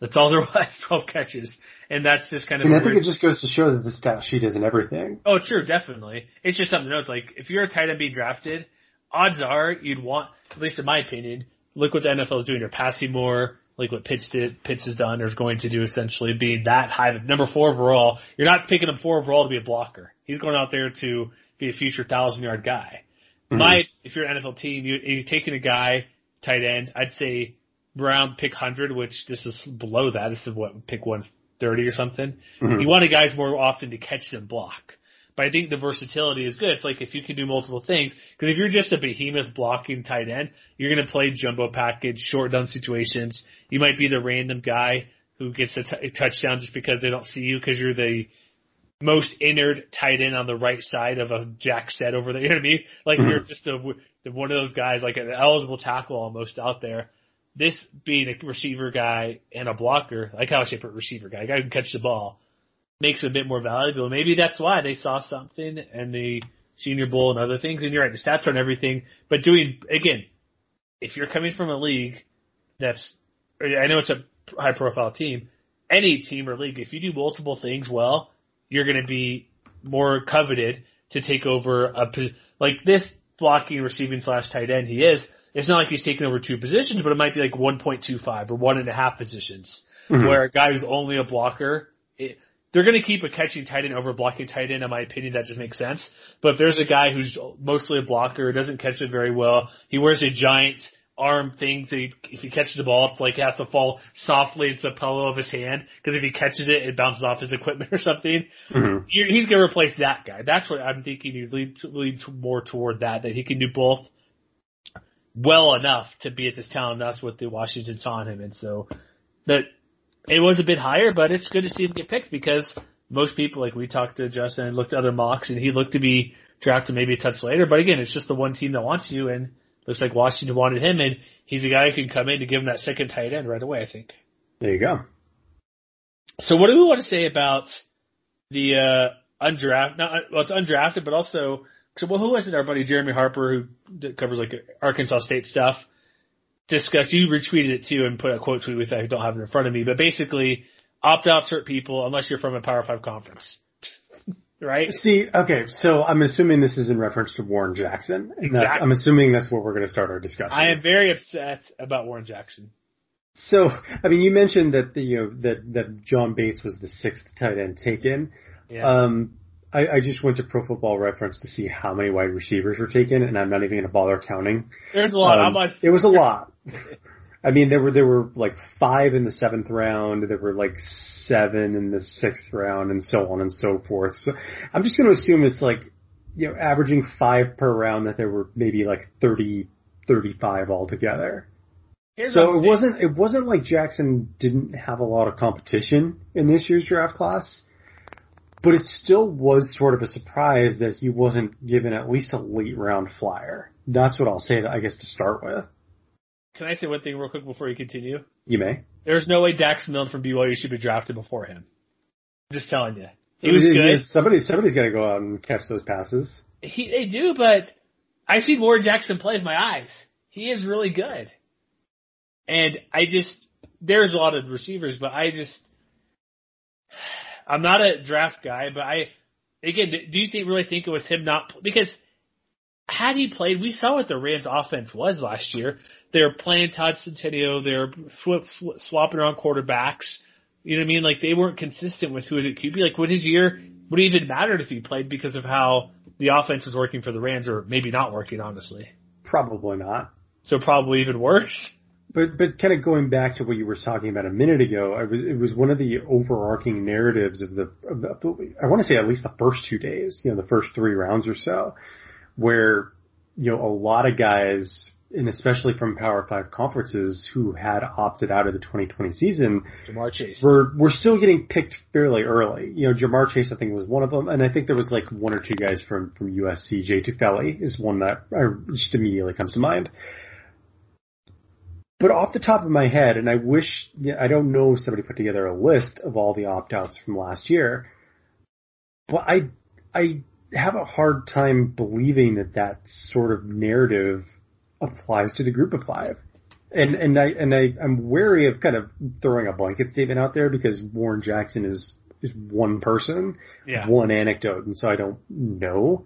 That's all there was, twelve catches, and that's just kind of. And I think it just goes to show that the stat sheet isn't everything. Oh, true, definitely. It's just something to note. Like, if you're a tight end being drafted, odds are you'd want, at least in my opinion, look what the NFL is doing. They're passing more, like what Pitts did, Pitts has done, or is going to do essentially, being that high, number four overall. You're not picking him four overall to be a blocker. He's going out there to be a future thousand yard guy. Mm-hmm. My, if you're an NFL team, you, you're taking a guy, tight end, I'd say round pick 100, which this is below that. This is what, pick 130 or something. Mhm. You want a guys more often to catch than block. But I think the versatility is good. It's like if you can do multiple things, because if you're just a behemoth blocking tight end, you're going to play jumbo package, short down situations. You might be the random guy who gets a, t- a touchdown just because they don't see you because you're the most inert tight end on the right side of a jack set over there. You know what I mean? Like Mhm. you're just a, the, one of those guys, like an eligible tackle almost out there. This being a receiver guy and a blocker, like how I say receiver guy, a guy who can catch the ball, makes it a bit more valuable. Maybe that's why they saw something and the Senior Bowl and other things. And you're right, the stats are on everything. But doing again, if you're coming from a league that's, I know it's a high profile team, any team or league, if you do multiple things well, you're going to be more coveted to take over a like this blocking, receiving slash tight end. He is. It's not like he's taking over two positions, but it might be like 1.25 or one and a half positions, Mhm. where a guy who's only a blocker. It, they're going to keep a catching tight end over a blocking tight end. In my opinion, that just makes sense. But if there's a guy who's mostly a blocker, doesn't catch it very well, he wears a giant arm thing. So he, if he catches the ball, it's like it has to fall softly into the pillow of his hand because if he catches it, it bounces off his equipment or something. Mhm. You're, he's going to replace that guy. That's what I'm thinking. You lead lead to more toward that that he can do both well enough to be at this town. That's what the Washington saw in him, and so that it was a bit higher, but it's good to see him get picked because most people, like we talked to Justin and looked at other mocks, and he looked to be drafted maybe a touch later. But again, it's just the one team that wants you, and looks like Washington wanted him, and he's a guy who can come in to give him that second tight end right away. I think. There you go. So what do we want to say about the uh, undrafted? Not well, it's undrafted, but also so well, who was it? Our buddy Jeremy Harper, who covers like Arkansas State stuff, discussed. You retweeted it too and put a quote tweet with that. I don't have it in front of me, but basically, opt outs hurt people unless you're from a Power Five conference, right? See, okay, so I'm assuming this is in reference to Warren Jackson. Exactly. I'm assuming that's where we're going to start our discussion. I am very upset about Warren Jackson. So, I mean, you mentioned that the, you know, that, that John Bates was the sixth tight end taken. Yeah. Um, I, I just went to Pro Football Reference to see how many wide receivers were taken, and I'm not even going to bother counting. There's a lot. Um, it was a lot. I mean, there were there were like five in the seventh round. There were like seven in the sixth round, and so on and so forth. So I'm just going to assume it's like you know averaging five per round. That there were maybe like 30, 35 altogether. here's So it wasn't it wasn't like Jackson didn't have a lot of competition in this year's draft class, but it still was sort of a surprise that he wasn't given at least a late round flyer. That's what I'll say. I guess to start with, Can I say one thing real quick before you continue? you may. There's no way Dax Milne from BYU should be drafted before him. I'm just telling you. He was good. Somebody somebody's got to go out and catch those passes. He, they do, but I've seen Jackson play with my eyes. He is really good. And I just, there's a lot of receivers, but I just, I'm not a draft guy, but I, again, do you think, really think it was him not, because had he played, we saw what the Rams offense was last year. They're playing Todd Centeio, they're sw- sw- swapping around quarterbacks. You know what I mean? Like they weren't consistent with who was at QB. Like would his year would it even mattered if he played because of how the offense was working for the Rams, or maybe not working, honestly. Probably not. So probably even worse. But but kind of going back to what you were talking about a minute ago, I was it was one of the overarching narratives of the, of the I want to say at least the first two days, you know, the first three rounds or so, where you know a lot of guys, and especially from Power Five conferences, who had opted out of the 2020 season, Ja'Marr Chase. were were still getting picked fairly early. You know, Ja'Marr Chase I think was one of them, and I think there was like one or two guys from from USC. Jay Tufele is one that I, just immediately comes to mind. But off the top of my head, and I wish I don't know if somebody put together a list of all the opt outs from last year, but I I have a hard time believing that that sort of narrative applies to the group of five. And and I and I I'm wary of kind of throwing a blanket statement out there because Warren Jackson is is one person, Yeah. one anecdote, and so I don't know.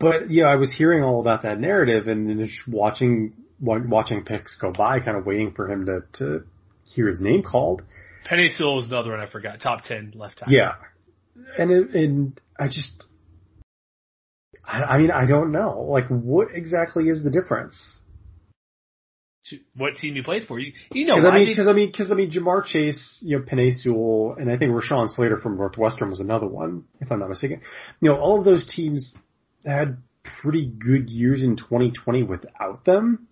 But yeah, I was hearing all about that narrative and just watching wa- watching picks go by, kind of waiting for him to to hear his name called. Penei Sewell was another one I forgot. Top ten left tackle. Yeah, and it, and I just, I, I mean, I don't know. Like, what exactly is the difference? To- What team you played for? You you know Because I mean, because I mean, because I mean, Ja'Marr Chase, you know, Penei Sewell, and I think Rashawn Slater from Northwestern was another one, if I'm not mistaken. You know, all of those teams had pretty good years in 2020 without them.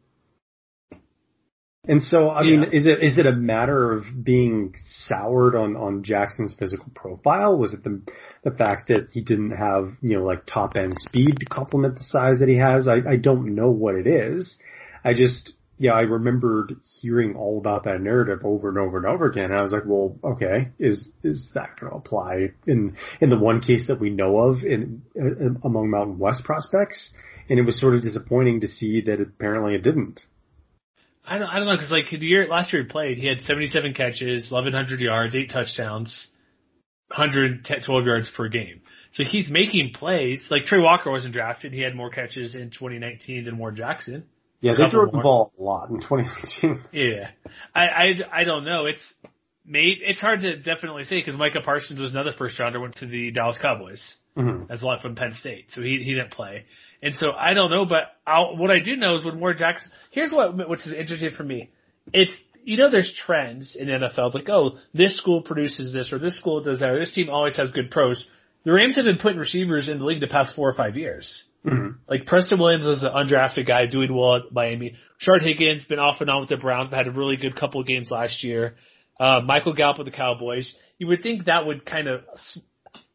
And so, I mean, is it is it a matter of being soured on on Jackson's physical profile? Was it the the fact that he didn't have you know like top end speed to complement the size that he has? I I don't know what it is. I just yeah, I remembered hearing all about that narrative over and over and over again, and I was like, well, okay, is is that going to apply in in the one case that we know of in, in among Mountain West prospects? And it was sort of disappointing to see that apparently it didn't. I don't, I don't know because like the year last year he played, he had 77 catches, 1100 yards, eight touchdowns, 112 yards per game. So he's making plays. Like Tre Walker wasn't drafted; he had more catches in 2019 than Warren Jackson. Yeah, they threw the ball a lot in 2019. Yeah, I I, I don't know. It's made it's hard to definitely say because Micah Parsons was another first rounder, went to the Dallas Cowboys Mhm. as a lot from Penn State, so he he didn't play. And so I don't know, but I'll, what I do know is when Warren Jackson. Here's what what's interesting for me. If you know, there's trends in NFL like, oh, this school produces this or this school does that or this team always has good pros. The Rams have been putting receivers in the league the past four or five years. Mhm. Like Preston Williams is an undrafted guy doing well at Miami. Shard Higgins been off and on with the Browns, but had a really good couple of games last year. Uh, Michael Gallup with the Cowboys. You would think that would kind of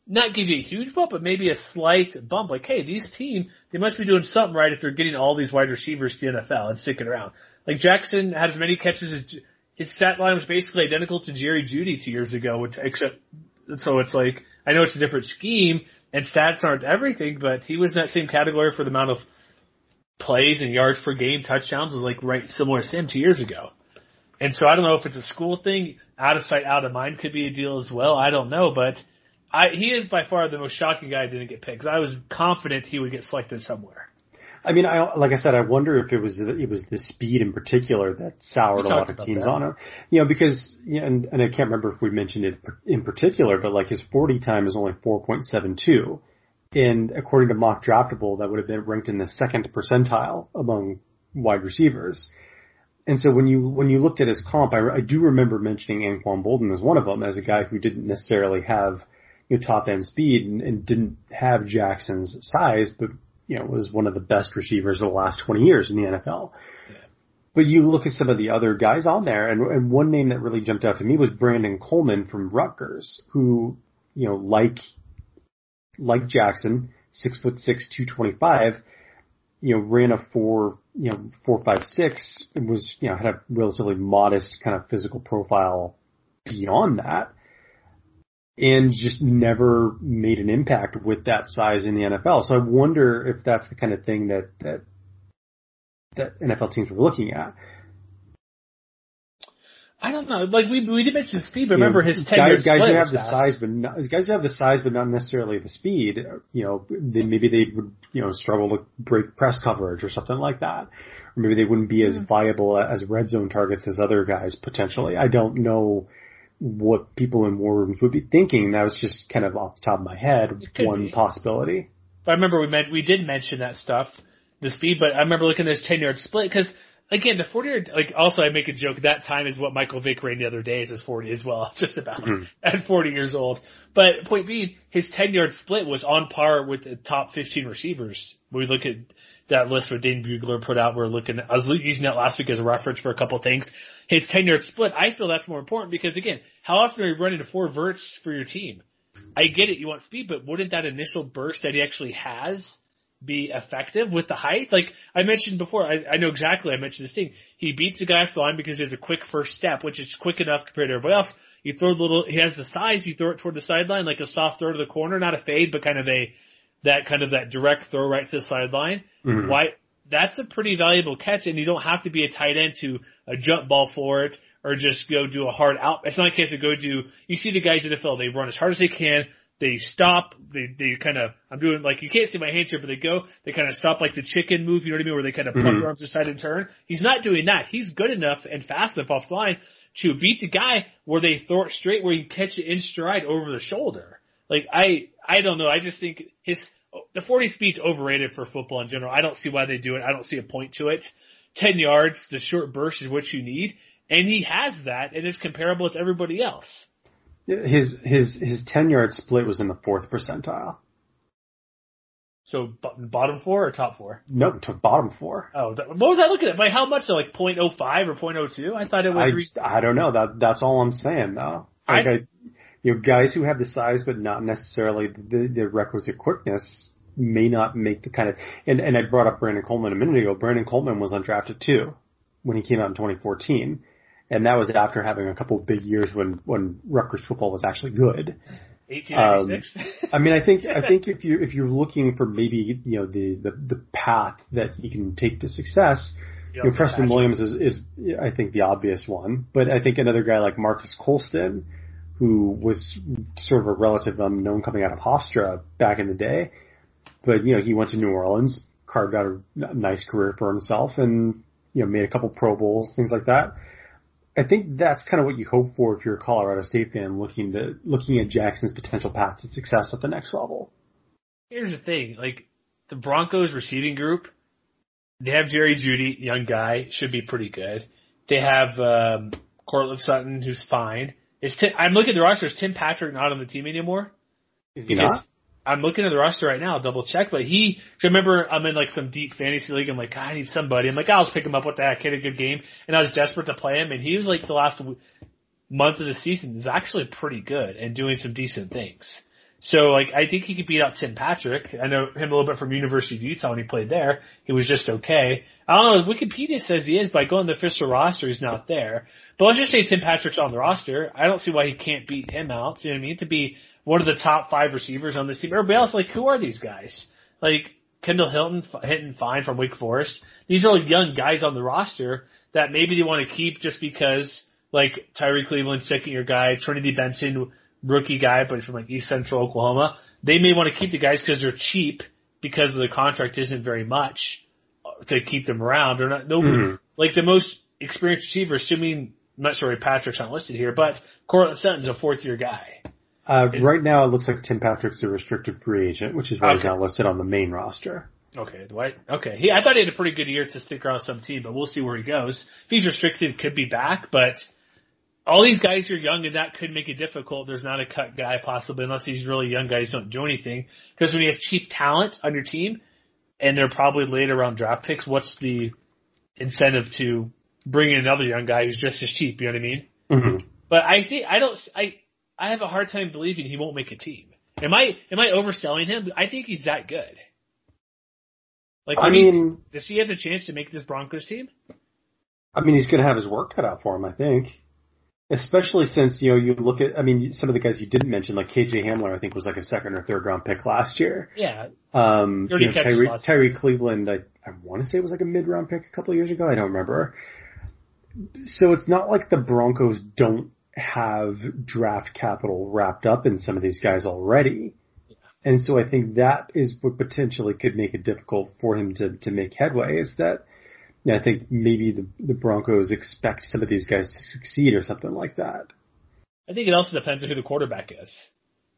not give you a huge bump, but maybe a slight bump. Like, hey, these team they must be doing something right if they're getting all these wide receivers to the NFL and sticking around. Like Jackson had as many catches as his stat line was basically identical to Jerry Jeudy two years ago, which except so it's like I know it's a different scheme and stats aren't everything, but he was in that same category for the amount of plays and yards per game, touchdowns was like right similar to him two years ago. And so I don't know if it's a school thing, out of sight, out of mind could be a deal as well. I don't know, but I he is by far the most shocking guy that didn't get picked. I was confident he would get selected somewhere. I mean, I like I said, I wonder if it was it was the speed in particular that soured a lot of teams that. on him. You know, because yeah, and, and I can't remember if we mentioned it in particular, but like his 40 time is only 4.72, and according to Mock Draftable, that would have been ranked in the second percentile among wide receivers. And so when you when you looked at his comp, I, I do remember mentioning Anquan Boldin as one of them as a guy who didn't necessarily have you know top end speed and, and didn't have Jackson's size, but you know was one of the best receivers of the last 20 years in the NFL. But you look at some of the other guys on there, and, and one name that really jumped out to me was Brandon Coleman from Rutgers, who you know like like Jackson, six foot six, two twenty five, you know, ran a four, you know, four five six, and was, you know, had a relatively modest kind of physical profile beyond that. And just never made an impact with that size in the NFL. So I wonder if that's the kind of thing that, that, that NFL teams were looking at. I don't know. Like we we did mention speed, but You know, remember his ten guys, guys who have was the fast. size, but not, guys who have the size, but not necessarily the speed. You know, they, maybe they would you know struggle to break press coverage or something like that, or maybe they wouldn't be as Mm-hmm. viable as red zone targets as other guys potentially. I don't know what people in war rooms would be thinking. That was just kind of off the top of my head one be. possibility. But I remember we meant we did mention that stuff, the speed. But I remember looking at his ten yard split because again the forty yard. Like also I make a joke that time is what Michael Vick ran the other day is his forty as well, just about mm-hmm. at forty years old. But point being, his ten yard split was on par with the top fifteen receivers. When we look at that list that Dane Brugler put out, we're looking. I was using that last week as a reference for a couple of things. His ten yard split, I feel that's more important because again, how often are you running to four verts for your team? I get it, you want speed, but wouldn't that initial burst that he actually has be effective with the height? Like I mentioned before, I, I know exactly. I mentioned this thing. He beats the guy off the line because he has a quick first step, which is quick enough compared to everybody else. You throw the little, he has the size. You throw it toward the sideline like a soft throw to the corner, not a fade, but kind of a that kind of that direct throw right to the sideline. Mm-hmm. Why? That's a pretty valuable catch, and you don't have to be a tight end to a jump ball for it or just go do a hard out. It's not a case of go do. You see the guys in the NFL, they run as hard as they can. They stop. They they kind of. I'm doing like you can't see my hands here, but they go. They kind of stop like the chicken move. You know what I mean? Where they kind of pump mm-hmm. their arms aside and turn. He's not doing that. He's good enough and fast enough off the line to beat the guy where they throw it straight, where you catch it in stride over the shoulder. Like I I don't know. I just think his the 40 speed's overrated for football in general. I don't see why they do it. I don't see a point to it. 10 yards, the short burst is what you need, and he has that, and it's comparable with everybody else. His his his ten yard split was in the fourth percentile. So bo- bottom four or top four? No, to bottom four. Oh, that, what was I looking at? By how much? though? Like 0.05 or 0.02? I thought it was. I, re- I don't know. That that's all I'm saying though. Like I- I, you know, guys who have the size but not necessarily the, the requisite quickness may not make the kind of and and I brought up Brandon Coleman a minute ago. Brandon Coleman was undrafted too when he came out in 2014, and that was after having a couple of big years when when Rutgers football was actually good. 1896. Um, I mean, I think I think if you if you're looking for maybe you know the the, the path that he can take to success, you know, Preston Williams is, is I think the obvious one, but I think another guy like Marques Colston, who was sort of a relative unknown coming out of Hofstra back in the day, but you know he went to New Orleans, carved out a nice career for himself, and you know made a couple Pro Bowls, things like that. I think that's kind of what you hope for if you're a Colorado State fan looking to looking at Jackson's potential path to success at the next level. Here's the thing, like the Broncos receiving group, they have Jerry Jeudy, young guy, should be pretty good. They have um, Courtland Sutton, who's fine. Is Tim, I'm looking at the roster. Is Tim Patrick not on the team anymore? Is he Because not? I'm looking at the roster right now, double check, but he, cause I remember I'm in like some deep fantasy league. I'm like, God, I need somebody. I'm like, I'll just pick him up. What the heck? He had a good game. And I was desperate to play him. And he was like the last w- month of the season is actually pretty good and doing some decent things. So like, I think he could beat out Tim Patrick. I know him a little bit from University of Utah when he played there. He was just okay. I don't know. Wikipedia says he is. By going to the official roster, he's not there. But let's just say Tim Patrick's on the roster. I don't see why he can't beat him out. You know what I mean? To be one of the top five receivers on this team. Everybody else, like, who are these guys? Like Kendall Hinton hitting fine from Wake Forest. These are young guys on the roster that maybe they want to keep just because, like Tyree Cleveland, second year guy, Trinity Benson, rookie guy, but he's from like East Central Oklahoma. They may want to keep the guys because they're cheap because the contract isn't very much. to keep them around. They're not nobody Mhm. like the most experienced receiver. Assuming I'm not sure if Patrick's not listed here, but Courtland Sutton's a fourth year guy. Uh, right now, it looks like Tim Patrick's a restricted free agent, which is why he's not listed on the main roster. Okay, Dwight. Okay, he, I thought he had a pretty good year to stick around some team, but we'll see where he goes. If he's restricted, could be back, but all these guys are young, and that could make it difficult. There's not a cut guy possibly, unless these really young guys don't do anything. Because when you have cheap talent on your team, and they're probably later round draft picks, what's the incentive to bring in another young guy who's just as cheap? You know what I mean? hmm But I think I don't. I I have a hard time believing he won't make a team. Am I am I overselling him? I think he's that good. Like I would he- mean, does he have a chance to make this Broncos team? I mean, he's going to have his work cut out for him, I think. Especially since, you know, you look at, I mean, some of the guys you didn't mention, like KJ Hamler, I think was like a second or third round pick last year. Yeah, Um, you know, Tyree. Tyree Cleveland, I, I want to say it was like a mid round pick a couple of years ago. I don't remember. So it's not like the Broncos don't have draft capital wrapped up in some of these guys already. And so I think that is what potentially could make it difficult for him to, to make headway is that I think maybe the, the Broncos expect some of these guys to succeed or something like that. I think it also depends on who the quarterback is,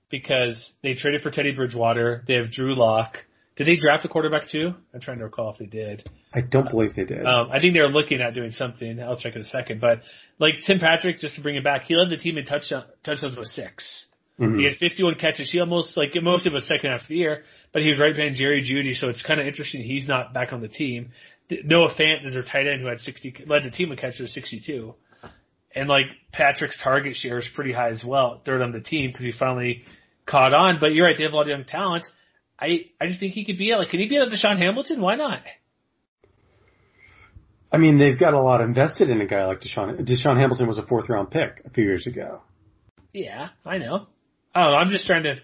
because they traded for Teddy Bridgewater. They have Drew Lock. Did they draft a quarterback too? I'm trying to recall if they did. I don't believe they did. Um, I think they're looking at doing something. I'll check in a second. But like Tim Patrick, just to bring it back, he led the team in touchdown, touchdowns with six. Mhm. He had 51 catches. He almost like most of his second half of the year, but he was right behind Jerry Jeudy, so it's kind of interesting he's not back on the team. Noah Fant is their tight end who had 60 led the team in catches with 62, and like Patrick's target share is pretty high as well, third on the team because he finally caught on. But you're right, they have a lot of young talent. I I just think he could be at like can he be at DaeSean Hamilton? Why not? I mean, they've got a lot invested in a guy like DaeSean. DaeSean Hamilton was a fourth round pick a few years ago. Yeah, I know. I know. I'm just trying to.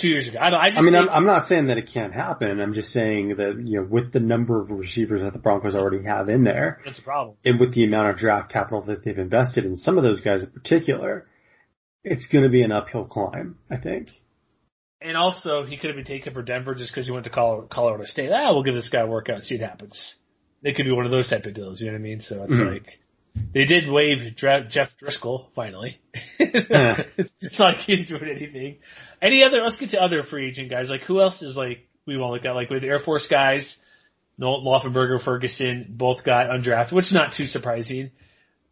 Two years ago, I, don't, I just I mean, I'm, I'm not saying that it can't happen. I'm just saying that, you know, with the number of receivers that the Broncos already have in there, that's a problem. and with the amount of draft capital that they've invested in some of those guys in particular, it's going to be an uphill climb, I think. And also, he could have been taken for Denver just because he went to Colorado, State. Ah, we'll give this guy a workout, and see what happens. It could be one of those type of deals, you know what I mean? So it's Mhm. like they did waive Jeff Driskel finally. it's not like he's doing anything. Any other? Let's get to other free agent guys. Like who else is like we want to look at? Like with Air Force guys, Nolan Laufenberger, Ferguson, both got undrafted, which is not too surprising.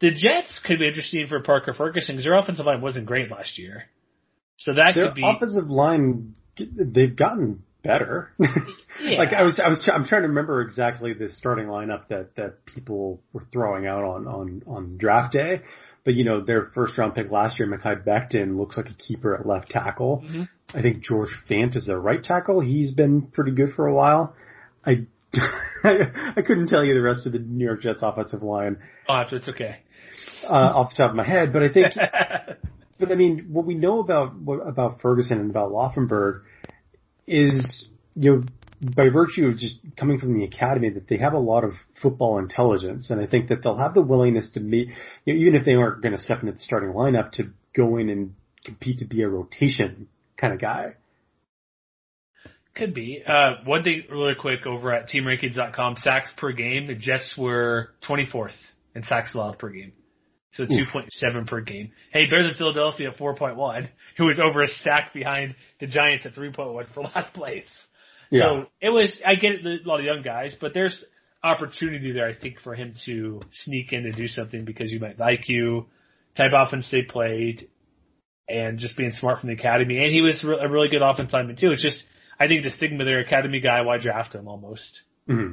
The Jets could be interesting for Parker Ferguson because their offensive line wasn't great last year. So that Their could be offensive line, they've gotten better. Yeah. Like I was, I was, I'm trying to remember exactly the starting lineup that that people were throwing out on on on draft day. But you know, their first round pick last year, Mekhi Becton, looks like a keeper at left tackle. Mhm. I think George Fant is a right tackle. He's been pretty good for a while. I I couldn't tell you the rest of the New York Jets offensive line Oh, it's okay. uh, off the top of my head, but I think but I mean, what we know about what, about Ferguson and about Laufenberg is, you know, by virtue of just coming from the academy, that they have a lot of football intelligence, and I think that they'll have the willingness to meet, you know, even if they aren't going to step into the starting lineup, to go in and compete to be a rotation kind of guy. Could be. Uh, one thing really quick over at teamrankings.com, sacks per game, the Jets were 24th in sacks allowed per game. So 2.7 per game. Hey, better than Philadelphia at 4.1, who was over a sack behind the Giants at 3.1 for last place. Yeah. So it was, I get it, a lot of young guys, but there's opportunity there, I think, for him to sneak in and do something because you might like you, type of offense they played, and just being smart from the academy. And he was a really good offensive lineman too. It's just, I think the stigma there, academy guy, why draft him almost? hmm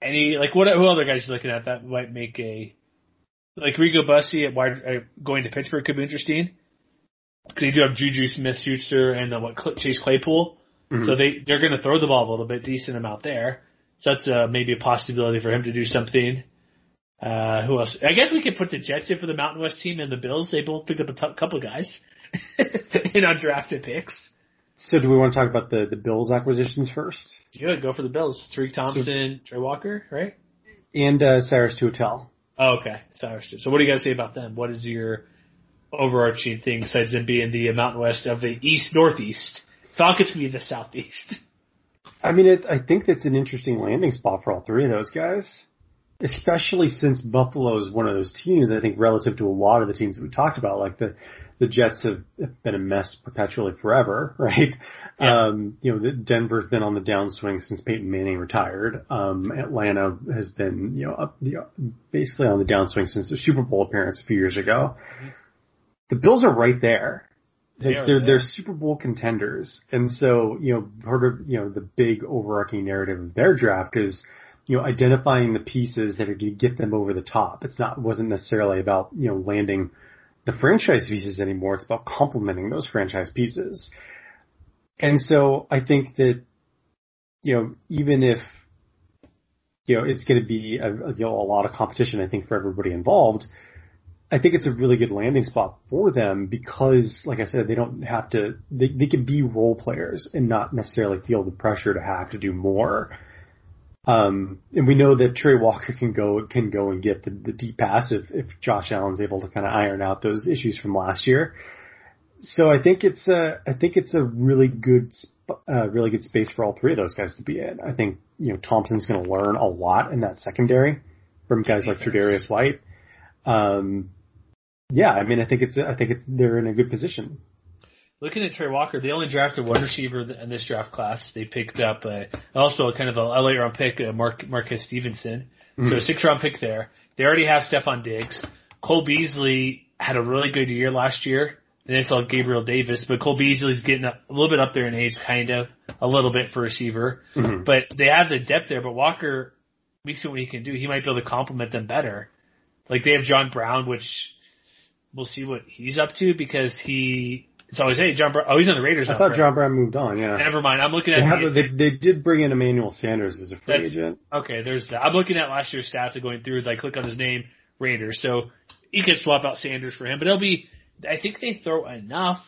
Any, like, what, who other guys you looking at that might make a, like Rico Bussey at wide, uh, going to Pittsburgh could be interesting. Cause they do have Juju Smith-Schuster and uh, what, Chase Claypool. Mhm. So they they're going to throw the ball a little bit, decent amount there. So that's uh, maybe a possibility for him to do something. Uh, who else? I guess we could put the Jets in for the Mountain West team and the Bills. They both picked up a t- couple guys in undrafted picks. So, do we want to talk about the the Bills acquisitions first? Good, go for the Bills. Tariq Thompson, Tre Walker, right? And uh, Syrus Tuitele. Oh, okay. Sorry. So what do you guys say about them? What is your overarching thing besides them being the Mountain West of the East Northeast? Falcons can be the Southeast. I mean, it, I think that's an interesting landing spot for all three of those guys, especially since Buffalo is one of those teams. I think relative to a lot of the teams that we talked about, like the the Jets have been a mess perpetually forever, right? Yeah. Um, you know, the, Denver's been on the downswing since Peyton Manning retired. Um, Atlanta has been, you know, up the, basically on the downswing since the Super Bowl appearance a few years ago. The Bills are right there. They They are they're, there. they're Super Bowl contenders. And so, you know, part of, you know, the big overarching narrative of their draft is, you know, identifying the pieces that are going to get them over the top. It's not, wasn't necessarily about, you know, landing the franchise pieces anymore. It's about complementing those franchise pieces. And so I think that, you know, even if, you know, it's going to be a, you know, a lot of competition, I think, for everybody involved, I think it's a really good landing spot for them because, like I said, they don't have to, they, they can be role players and not necessarily feel the pressure to have to do more. Um, and we know that Tre Walker can go, can go and get the, the deep pass if, if Josh Allen's able to kind of iron out those issues from last year. So I think it's a, I think it's a really good, uh, really good space for all three of those guys to be in. I think, you know, Thompson's going to learn a lot in that secondary from guys like Tre'Davious White. Um, yeah, I mean, I think it's, I think it's, they're in a good position. Looking at Tre Walker, they only drafted one receiver in this draft class. They picked up uh, also a kind of a, a later round pick, uh, Mark Marquez Stevenson. So a six round pick there. They already have Stefon Diggs. Cole Beasley had a really good year last year. And they saw Gabriel Davis, but Cole Beasley's getting up, a little bit up there in age, kind of a little bit for receiver. Mhm. But they have the depth there. But Walker, we see what he can do. He might be able to complement them better. Like they have John Brown, which we'll see what he's up to because he. It's always hey John Brown. Oh, he's on the Raiders. I thought correct? John Brown moved on, yeah. Never mind. I'm looking They, at have, the, they, they did bring in Emmanuel Sanders as a free That's- agent. okay. There's that. I'm looking at last year's stats and going through. as I click on his name, Raiders. So you could swap out Sanders for him, but it'll be. I think they throw enough.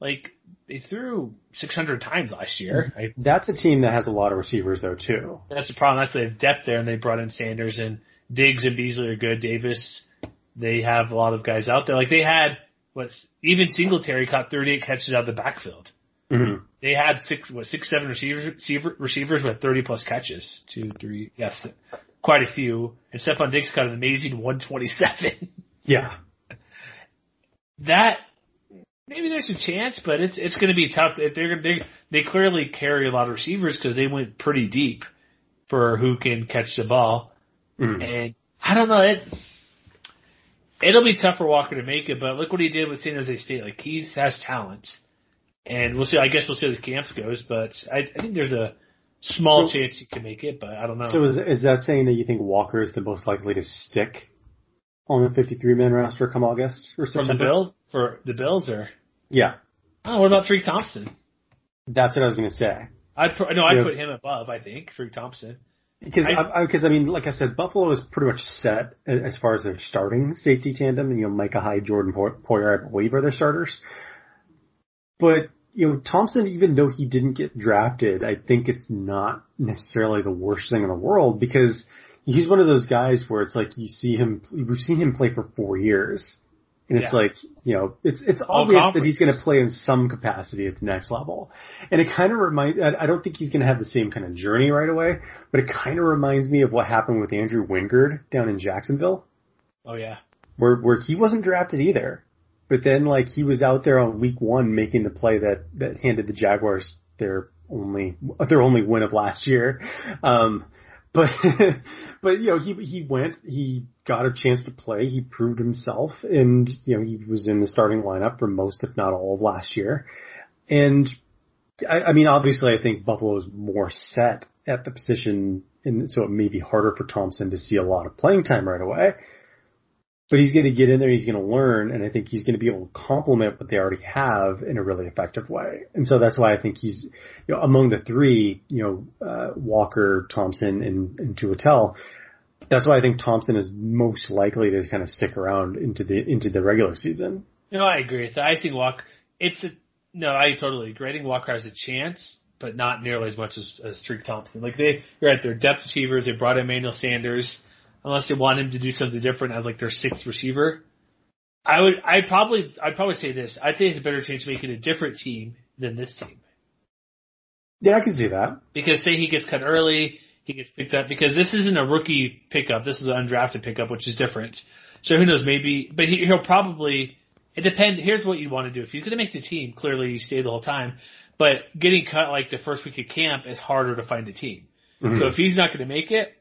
Like they threw 600 times last year. Mm-hmm. I, That's a team that has a lot of receivers though too. that's the problem. That's they have depth there, and they brought in Sanders and Diggs and Beasley are good. Davis, they have a lot of guys out there. Like they had what's even Singletary caught 38 catches out of the backfield. Mm-hmm. They had six, what, six, seven receivers, receiver, receivers with 30 plus catches. Two, three, yes, quite a few. And Stefon Diggs caught an amazing 127. Yeah. that, maybe there's a chance, but it's, it's going to be tough. If They're, they, they clearly carry a lot of receivers because they went pretty deep for who can catch the ball. Mhm. And I don't know, it, it'll be tough for Walker to make it, but look what he did with San Jose State. Like, he has talent. And we'll see, I guess we'll see how the camps goes, but I, I think there's a small So- chance he can make it, but I don't know. So is is that saying that you think Walker is the most likely to stick on the 53 man roster come August or From the Bills? For the Bills or? Yeah, Oh, what about Tariq Thompson? that's what I was going to say. I'd put, no, I'd Yeah. put him above, I think, Tariq Thompson. Because I- I, because I, mean, like I said, Buffalo is pretty much set as far as their starting safety tandem. And, you know, Micah Hyde, Jordan Poyer, I believe, are their starters. But you know, Thompson, even though he didn't get drafted, I think it's not necessarily the worst thing in the world because he's one of those guys where it's like you see him, we've seen him play for four years. And it's Yeah. like, you know, it's, it's obvious that he's going to play in some capacity at the next level. And it kind of reminds, I I don't think he's going to have the same kind of journey right away, but it kind of reminds me of what happened with Andrew Wingard down in Jacksonville Oh yeah. where where he wasn't drafted either. But then like he was out there on week one making the play that that handed the Jaguars their only their only win of last year. Um but but you know he he went he got a chance to play he proved himself and you know he was in the starting lineup for most if not all of last year. And I, I mean obviously I think Buffalo is more set at the position and so it may be harder for Thompson to see a lot of playing time right away but he's going to get in there, he's going to learn, and I think he's going to be able to complement what they already have in a really effective way. And so that's why I think he's, you know, among the three, you know, uh, Walker, Thompson, and, and Tuitele, that's why I think Thompson is most likely to kind of stick around into the, into the regular season. No, I agree that. I think Walker, it's a, no, I totally agree. I think Walker has a chance, but not nearly as much as, as Tariq Thompson. Like they, you're right, they're depth achievers. They brought in Emmanuel Sanders. Unless they want him to do something different as like their sixth receiver. I would, I'd probably, I'd probably say this. I'd say it's a better chance of making a different team than this team. Yeah, I can see that. Because say he gets cut early, he gets picked up because this isn't a rookie pickup. This is an undrafted pickup, which is different. So who knows? Maybe, but he, he'll probably. It depends. Here's what you want to do. If he's going to make the team, clearly you stay the whole time. But getting cut like the first week of camp is harder to find a team. Mm-hmm. So if he's not going to make it,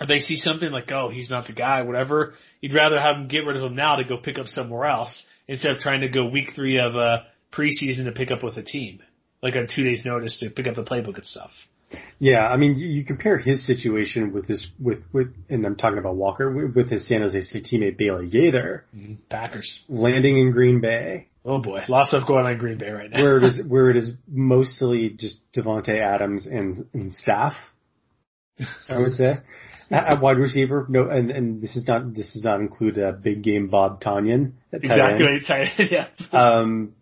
or they see something like, oh, he's not the guy, whatever, you'd rather have him get rid of him now to go pick up somewhere else instead of trying to go week three of uh, preseason to pick up with a team, like on two days' notice to pick up the playbook and stuff. Yeah, I mean, you, you compare his situation with his with with, and I'm talking about Walker with, with his San Jose State teammate Bailey Gaither Packers. landing in Green Bay, Oh boy, lots of stuff going on in Green Bay right now. where it is where it is mostly just Davante Adams and and staff. I would say at, wide receiver. No, and and this is not this does not include uh, big game Bob Tonyan at tight end. exactly. yeah. Um,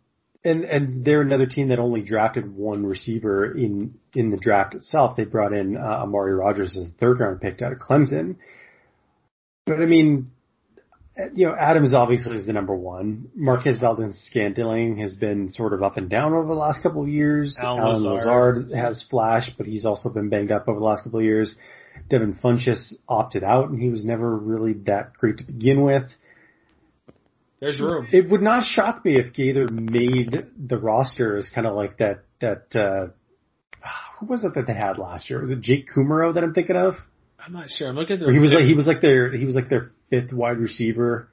and and they're another team that only drafted one receiver in in the draft itself. They brought in uh, Amari Rogers as a third round pick out of Clemson. But I mean, uh, you know, Adams obviously is the number one. Marquez Valdes-Scantling has been sort of up and down over the last couple of years. Allen Allen Lazard. Lazard has flashed, but he's also been banged up over the last couple of years. Devin Funchess opted out, and he was never really that great to begin with. There's room. It would not shock me if Gaither made the roster as kind of like that that uh who was it that they had last year? Was it Jake Kumerow that I'm thinking of? I'm not sure. I'm looking at the. Or he was like he was like their he was like their fifth wide receiver.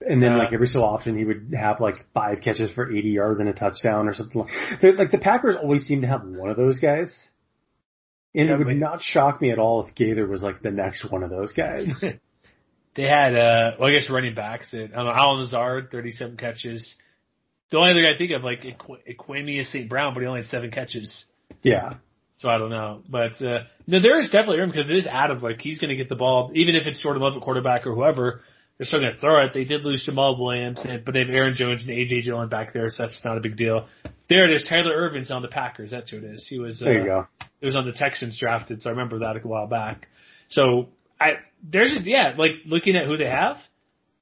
And then Yeah. like every so often he would have like five catches for 80 yards and a touchdown or something like like the Packers always seem to have one of those guys. And it would not shock me at all if Gaither was like the next one of those guys. They had, uh, well, I guess running backs. That, I don't know, Allen Lazard, 37 catches. The only other guy I think of, like, Equ- St. Brown, but he only had seven catches. yeah. So I don't know. But, uh, no, there is definitely room because it is Adams. Like, he's going to get the ball, even if it's Jordan Love at quarterback or whoever, they're still going to throw it. They did lose Jamaal Williams, and, but they have Aaron Jones and AJ Dillon back there, so that's not a big deal. There it is. Tyler Ervin's on the Packers. That's who it is. He was, uh, There you go. it was on the Texans drafted, so I remember that a while back. So I there's a, yeah, like looking at who they have,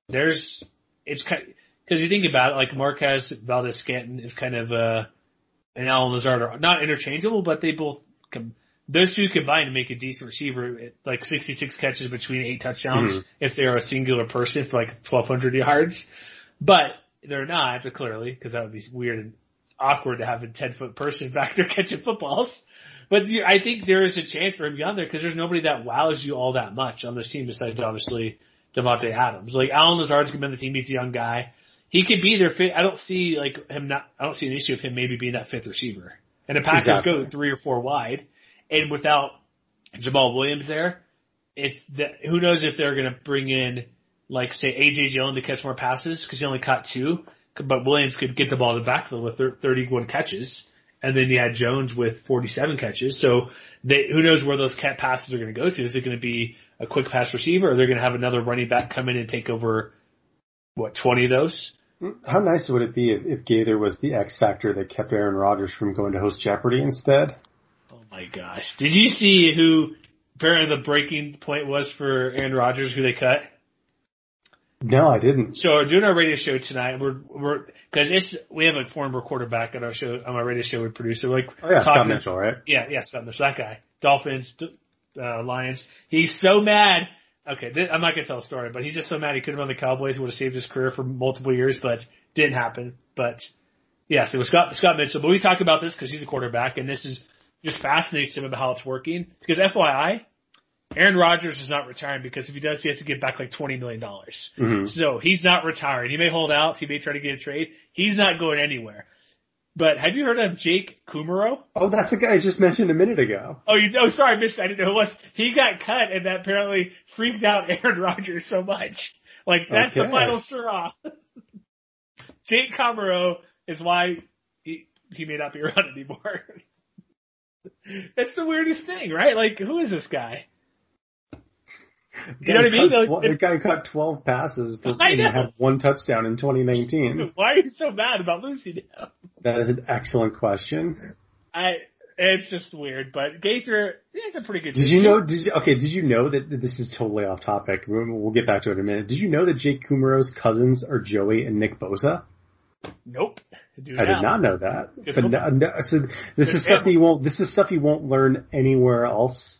there's it's kind because you think about it, like Marquez Valdes-Scantling is kind of uh and Allen Lazard are not interchangeable, but they both com- those two combined to make a decent receiver, at, like 66 catches between eight touchdowns Mhm. if they're a singular person for like 1,200 yards. But they're not, but clearly, because that would be weird and awkward to have a 10 foot person back there catching footballs. But I think there is a chance for him beyond there because there's nobody that wows you all that much on this team besides obviously Davante Adams. Like Allen Lazard's gonna be on the team. He's a young guy. He could be their fit. I don't see like him not. I don't see an issue of him maybe being that fifth receiver. And the Packers Exactly. go three or four wide, and without Jamaal Williams there, it's the, who knows if they're gonna bring in like say AJ Dillon to catch more passes because he only caught two, but Williams could get the ball in the backfield with 31 catches, and then you had Jones with 47 catches. So they, who knows where those cat passes are going to go to? Is it going to be a quick pass receiver, or they're going to have another running back come in and take over what 20 of those? How nice would it be if, if Gaither was the X factor that kept Aaron Rodgers from going to host Jeopardy instead? My gosh! Did you see who apparently the breaking point was for Aaron Rodgers, who they cut? No, I didn't. So we're doing our radio show tonight. We're we're because it's we have a former quarterback at our show on our radio show we produce. So like Oh yeah, Scott Mitchell, right? Yeah, yeah, Scott Mitchell, that guy. Dolphins, uh, Lions. He's so mad. Okay, th- I'm not gonna tell a story, but he's just so mad he could have run the Cowboys. Would have saved his career for multiple years, but didn't happen. But yes, it was Scott Scott Mitchell. But we talk about this because he's a quarterback, and this is just fascinates him about how it's working. Because FYI, Aaron Rodgers is not retiring because if he does, he has to give back like twenty million dollars. Mhm. So he's not retiring. He may hold out. He may try to get a trade. He's not going anywhere. But have you heard of Jake Kumerow? Oh, that's the guy I just mentioned a minute ago. Oh, you know, sorry, I missed. I didn't know who it was. He got cut, and that apparently freaked out Aaron Rodgers so much. Like that's the final straw. Jake Kumerow is why he he may not be around anymore. that's the weirdest thing, right? Like, who is this guy? You know what I mean? Like, tw- the guy caught 12 passes for, and had one touchdown in 2019. Why are you so mad about losing him? That is an excellent question. I. It's just weird, but Gaither, it's a pretty good. Did you know? Did you, okay? Did you know that this is totally off topic? We'll, we'll get back to it in a minute. Did you know that Jake Kumerow's cousins are Joey and Nick Bosa? Nope. I did not know that. Good But no, no, so this Good is stuff that you won't. This is stuff you won't learn anywhere else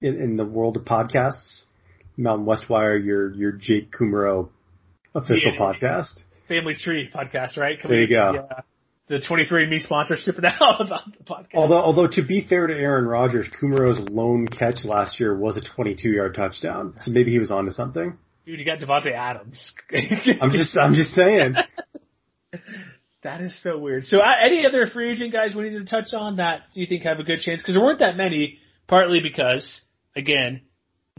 in, in the world of podcasts. Mountain Westwire, your your Jake Kumerow official Yeah. podcast. Family Tree podcast, right? Can There we you go. get The, uh, the 23andMe sponsorship now about the podcast. Although, although to be fair to Aaron Rodgers, Kumerow's lone catch last year was a 22 yard touchdown. So maybe he was onto something. Dude, you got Davante Adams. I'm just, I'm just saying. That is so weird. So, uh, any other free agent guys we need to touch on that you think have a good chance? Because there weren't that many, partly because, again,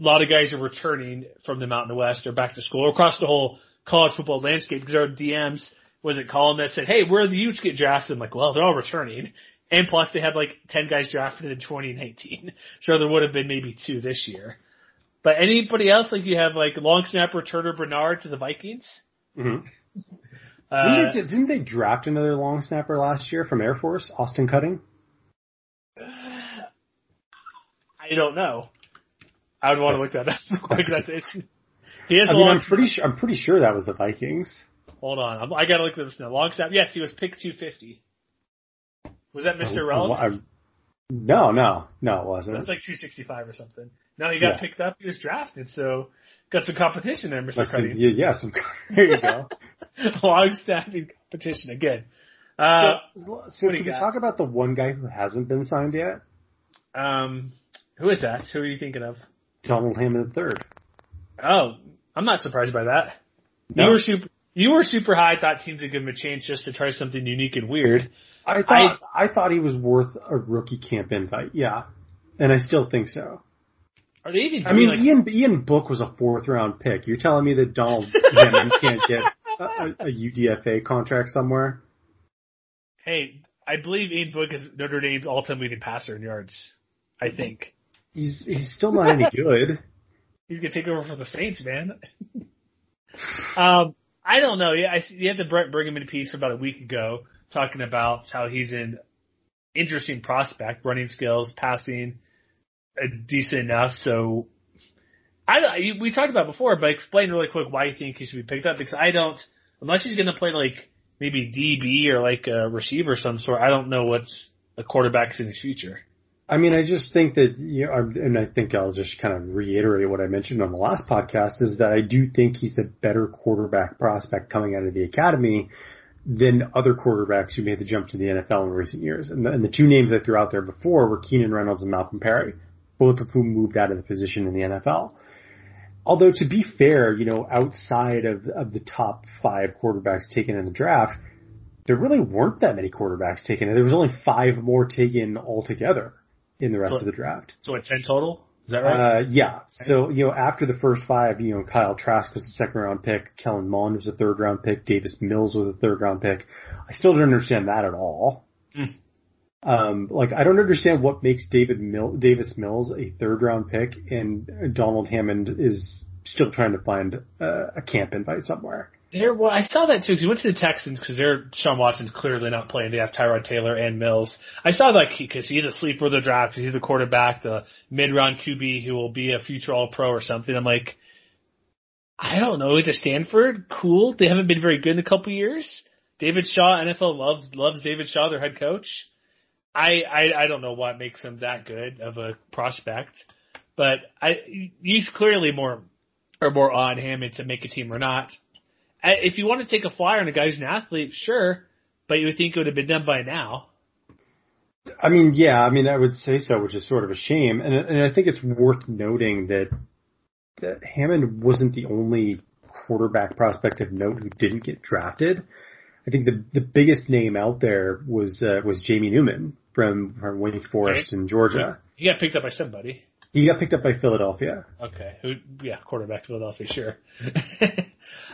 a lot of guys are returning from the Mountain West or back to school or across the whole college football landscape because our DMs, was it Colin that said, hey, where the Utes get drafted? I'm like, well, they're all returning. And plus they had like 10 guys drafted in 2019. So there would have been maybe two this year. But anybody else, like you have like long snapper Turner Bernard to the Vikings? Mhm. Uh, Didn't, they, didn't they draft another long snapper last year from Air Force, Austin Cutting? I don't know. I would want to look that up quick. That's it. He has I mean. I'm pretty sure. I'm pretty sure that was the Vikings. Hold on, I'm, I gotta look at this now. Long snap. Yes, he was picked 250. Was that Mr. Relevant? I- no, no, no, it wasn't. That's like 265 or something. No, he got Yeah. picked up. He was drafted, so got some competition there, Mr. Cuddy. yeah, yeah, some, there you go. Long snapping competition again. Uh, so, so can you we got? talk about the one guy who hasn't been signed yet? um, who is that? Who are you thinking of? Donald Hammond III. Oh, I'm not surprised by that. No? You were super. You were super high. Thought teams would give him a chance just to try something unique and weird. I thought I, thought he was worth a rookie camp invite. Yeah, and I still think so. Are they even? I mean, like, Ian Ian Book was a fourth round pick. You're telling me that Donald Hammond can't get a, a, a UDFA contract somewhere? Hey, I believe Ian Book is Notre Dame's all-time leading passer in yards. I think He's he's still not any good. he's gonna take over for the Saints, man. um, I don't know. Yeah, I you had the Brett Brigham piece about a week ago talking about how he's an interesting prospect, running skills, passing, uh, decent enough. So I we talked about before, but explain really quick why you think he should be picked up because I don't, unless he's going to play like maybe DB or like a receiver of some sort. I don't know what's a quarterback's in his future. I mean, I just think that you know, and I think I'll just kind of reiterate what I mentioned on the last podcast is that I do think he's a better quarterback prospect coming out of the academy than other quarterbacks who made the jump to the NFL in recent years. And the, and the two names I threw out there before were Keenan Reynolds and Malcolm Perry, both of whom moved out of the position in the NFL. Although to be fair, you know, outside of, of the top five quarterbacks taken in the draft, there really weren't that many quarterbacks taken. There was only five more taken altogether in the rest So- of the draft. So at 10 total? Is that right? Uh, yeah. So, you know, after the first five, you know, Kyle Trask was a second round pick, Kellen Mond was a third round pick, Davis Mills was a third round pick. I still don't understand that at all. Mm. Um, like I don't understand what makes David Mil- Davis Mills a third round pick and Donald Hammond is still trying to find uh, a camp invite somewhere. There, well, I saw that too. 'cause he went to the Texans because they're Sean Watson's clearly not playing. They have Tyrod Taylor and Mills. I saw like because he's a sleeper of the draft. He's the quarterback, the mid-round QB who will be a future All-Pro or something. I'm like, I don't know. To Stanford, cool. They haven't been very good in a couple years. David Shaw, NFL loves loves David Shaw, their head coach. I I, I don't know what makes him that good of a prospect, but I he's clearly more or more on him to make a team or not. If you want to take a flyer on a guy who's an athlete, sure, but you would think it would have been done by now. I mean, yeah, I mean, I would say so, which is sort of a shame. And, and I think it's worth noting that, that Hammond wasn't the only quarterback prospect of note who didn't get drafted. I think the, the biggest name out there was, uh, was Jamie Newman from, from Wake Forest Okay. in Georgia. He got picked up by somebody. He got picked up by Philadelphia, Okay, who? Yeah, quarterback Philadelphia, sure.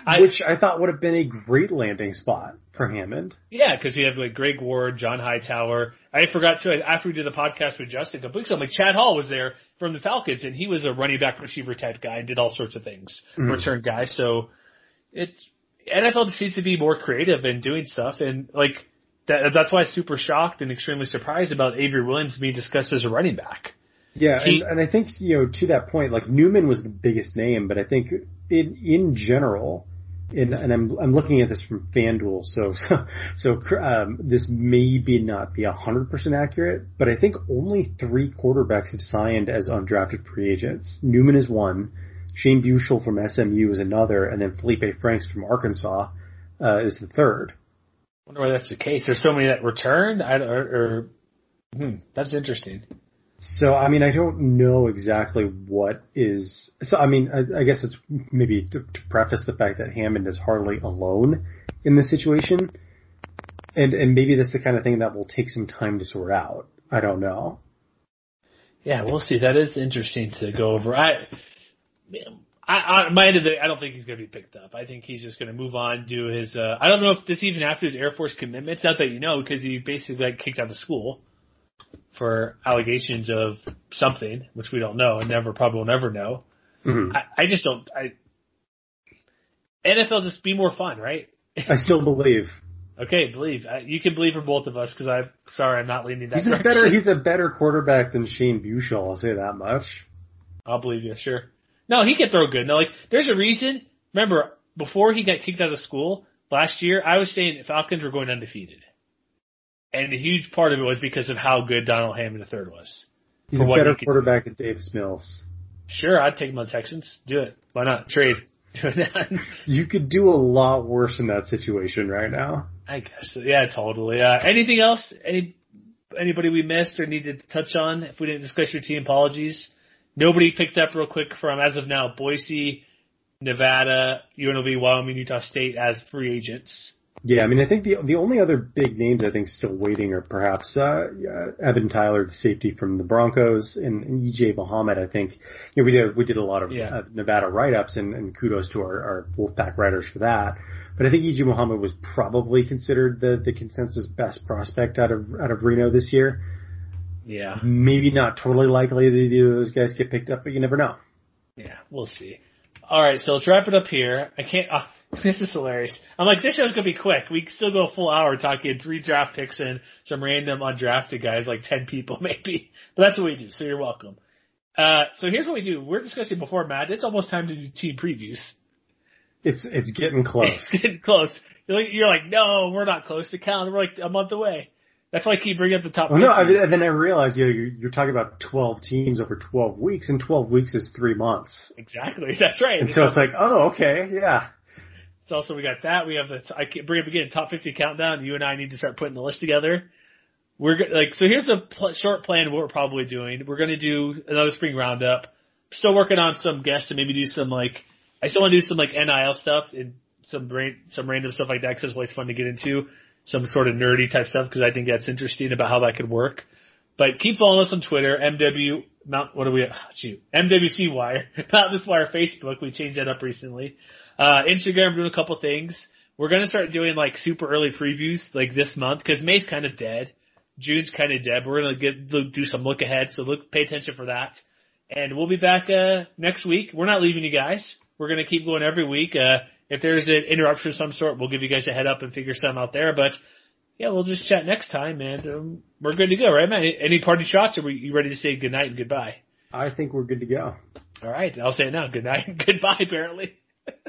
I, which I thought would have been a great landing spot for Hammond. yeah, because you have like Greg Ward, John Hightower. I forgot to after we did the podcast with Justin a couple weeks ago. Like Chad Hall was there from the Falcons, and he was a running back receiver type guy and did all sorts of things, Mhm. return guy. So it's NFL just needs to be more creative in doing stuff, and like that, that's why I'm super shocked and extremely surprised about Avery Williams being discussed as a running back. Yeah, He- and, and I think you know to that point, like Newman was the biggest name, but I think in in general, and, and I'm I'm looking at this from FanDuel, so so, so um, this may be not be hundred percent accurate, but I think only three quarterbacks have signed as undrafted free agents. Newman is one, Shane Buechele from SMU is another, and then Felipe Franks from Arkansas uh, is the third. Wonder why that's the case. There's so many that returned. I or, or hmm, that's interesting. So I mean, I don't know exactly what is. So I mean, I, I guess it's maybe to, to preface the fact that Hammond is hardly alone in this situation, and and maybe that's the kind of thing that will take some time to sort out. I don't know. Yeah, we'll see. That is interesting to go over. I, I, I my end of the, I don't think he's going to be picked up. I think he's just going to move on, do his. Uh, I don't know if this even after his Air Force commitment. It's not that you know because he basically got kicked out of school for allegations of something, which we don't know and never probably will never know. Mhm. I, I just don't. I NFL just be more fun, right? I still believe Okay, believe I, you can believe for both of us because I'm sorry I'm not leaning that he's a direction. better he's a better quarterback than Shane Buechele. I'll say that much. I'll believe you, sure. No, he can throw good. No, like there's a reason. Remember, before he got kicked out of school last year, I was saying the Falcons were going undefeated, and a huge part of it was because of how good Donald Hammond III was. He's a better he quarterback than Davis Mills. Sure, I'd take him on the Texans. Do it. Why not? Trade. You could do a lot worse in that situation right now. I guess. Yeah, totally. Uh, anything else? Any anybody we missed or needed to touch on? If we didn't discuss your team, apologies. Nobody picked up real quick from as of now Boise, Nevada, UNLV, Wyoming, Utah State as free agents. Yeah, I mean, I think the the only other big names I think still waiting are perhaps uh, uh, Evan Tyler, the safety from the Broncos, and, and EJ Mohammed. I think you know we did we did a lot of Yeah. uh, Nevada write ups, and, and kudos to our, our Wolfpack writers for that. But I think EJ Mohammed was probably considered the the consensus best prospect out of out of Reno this year. Yeah. Maybe not totally likely that either of those guys get picked up, but you never know. Yeah, we'll see. All right, so let's wrap it up here. I can't. Uh, this is hilarious. I'm like, this show's gonna be quick. We can still go a full hour talking three draft picks and some random undrafted guys, like ten people maybe. But that's what we do. So you're welcome. Uh, so here's what we do. We're discussing before Matt. It's almost time to do team previews. It's it's getting close. It's getting close. You're like, you're like, no, we're not close to count. We're like a month away. That's why I keep bringing up the top. Well, no, I mean, and then I realized you know, you're, you're talking about 12 teams over 12 weeks, and 12 weeks is three months. exactly. That's right. And so it's like, oh, okay, yeah. It's also we got that. We have the I bring up again top 50 countdown. You and I need to start putting the list together. We're like so. Here's a pl- short plan of what we're probably doing. We're going to do another spring roundup. Still working on some guests to maybe do some like I still want to do some like NIL stuff and some some random stuff like that because it's always fun to get into some sort of nerdy type stuff because I think that's interesting about how that could work. But keep following us on Twitter, MW Mount. What are we? Oh, shoot, MWC Wire, Mount This Wire, Facebook. We changed that up recently. Uh, Instagram, doing a couple things. We're gonna start doing like super early previews like this month because May's kind of dead. June's kind of dead. We're gonna get do some look ahead, so look, pay attention for that. And we'll be back uh, next week. We're not leaving you guys. We're gonna keep going every week. Uh, if there's an interruption of some sort, we'll give you guys a head up and figure some out there. But yeah, we'll just chat next time, and um, we're good to go, right, man? Any party shots? Or are we, you ready to say good night and goodbye? I think we're good to go. All right, I'll say it now. Good night and goodbye. Apparently.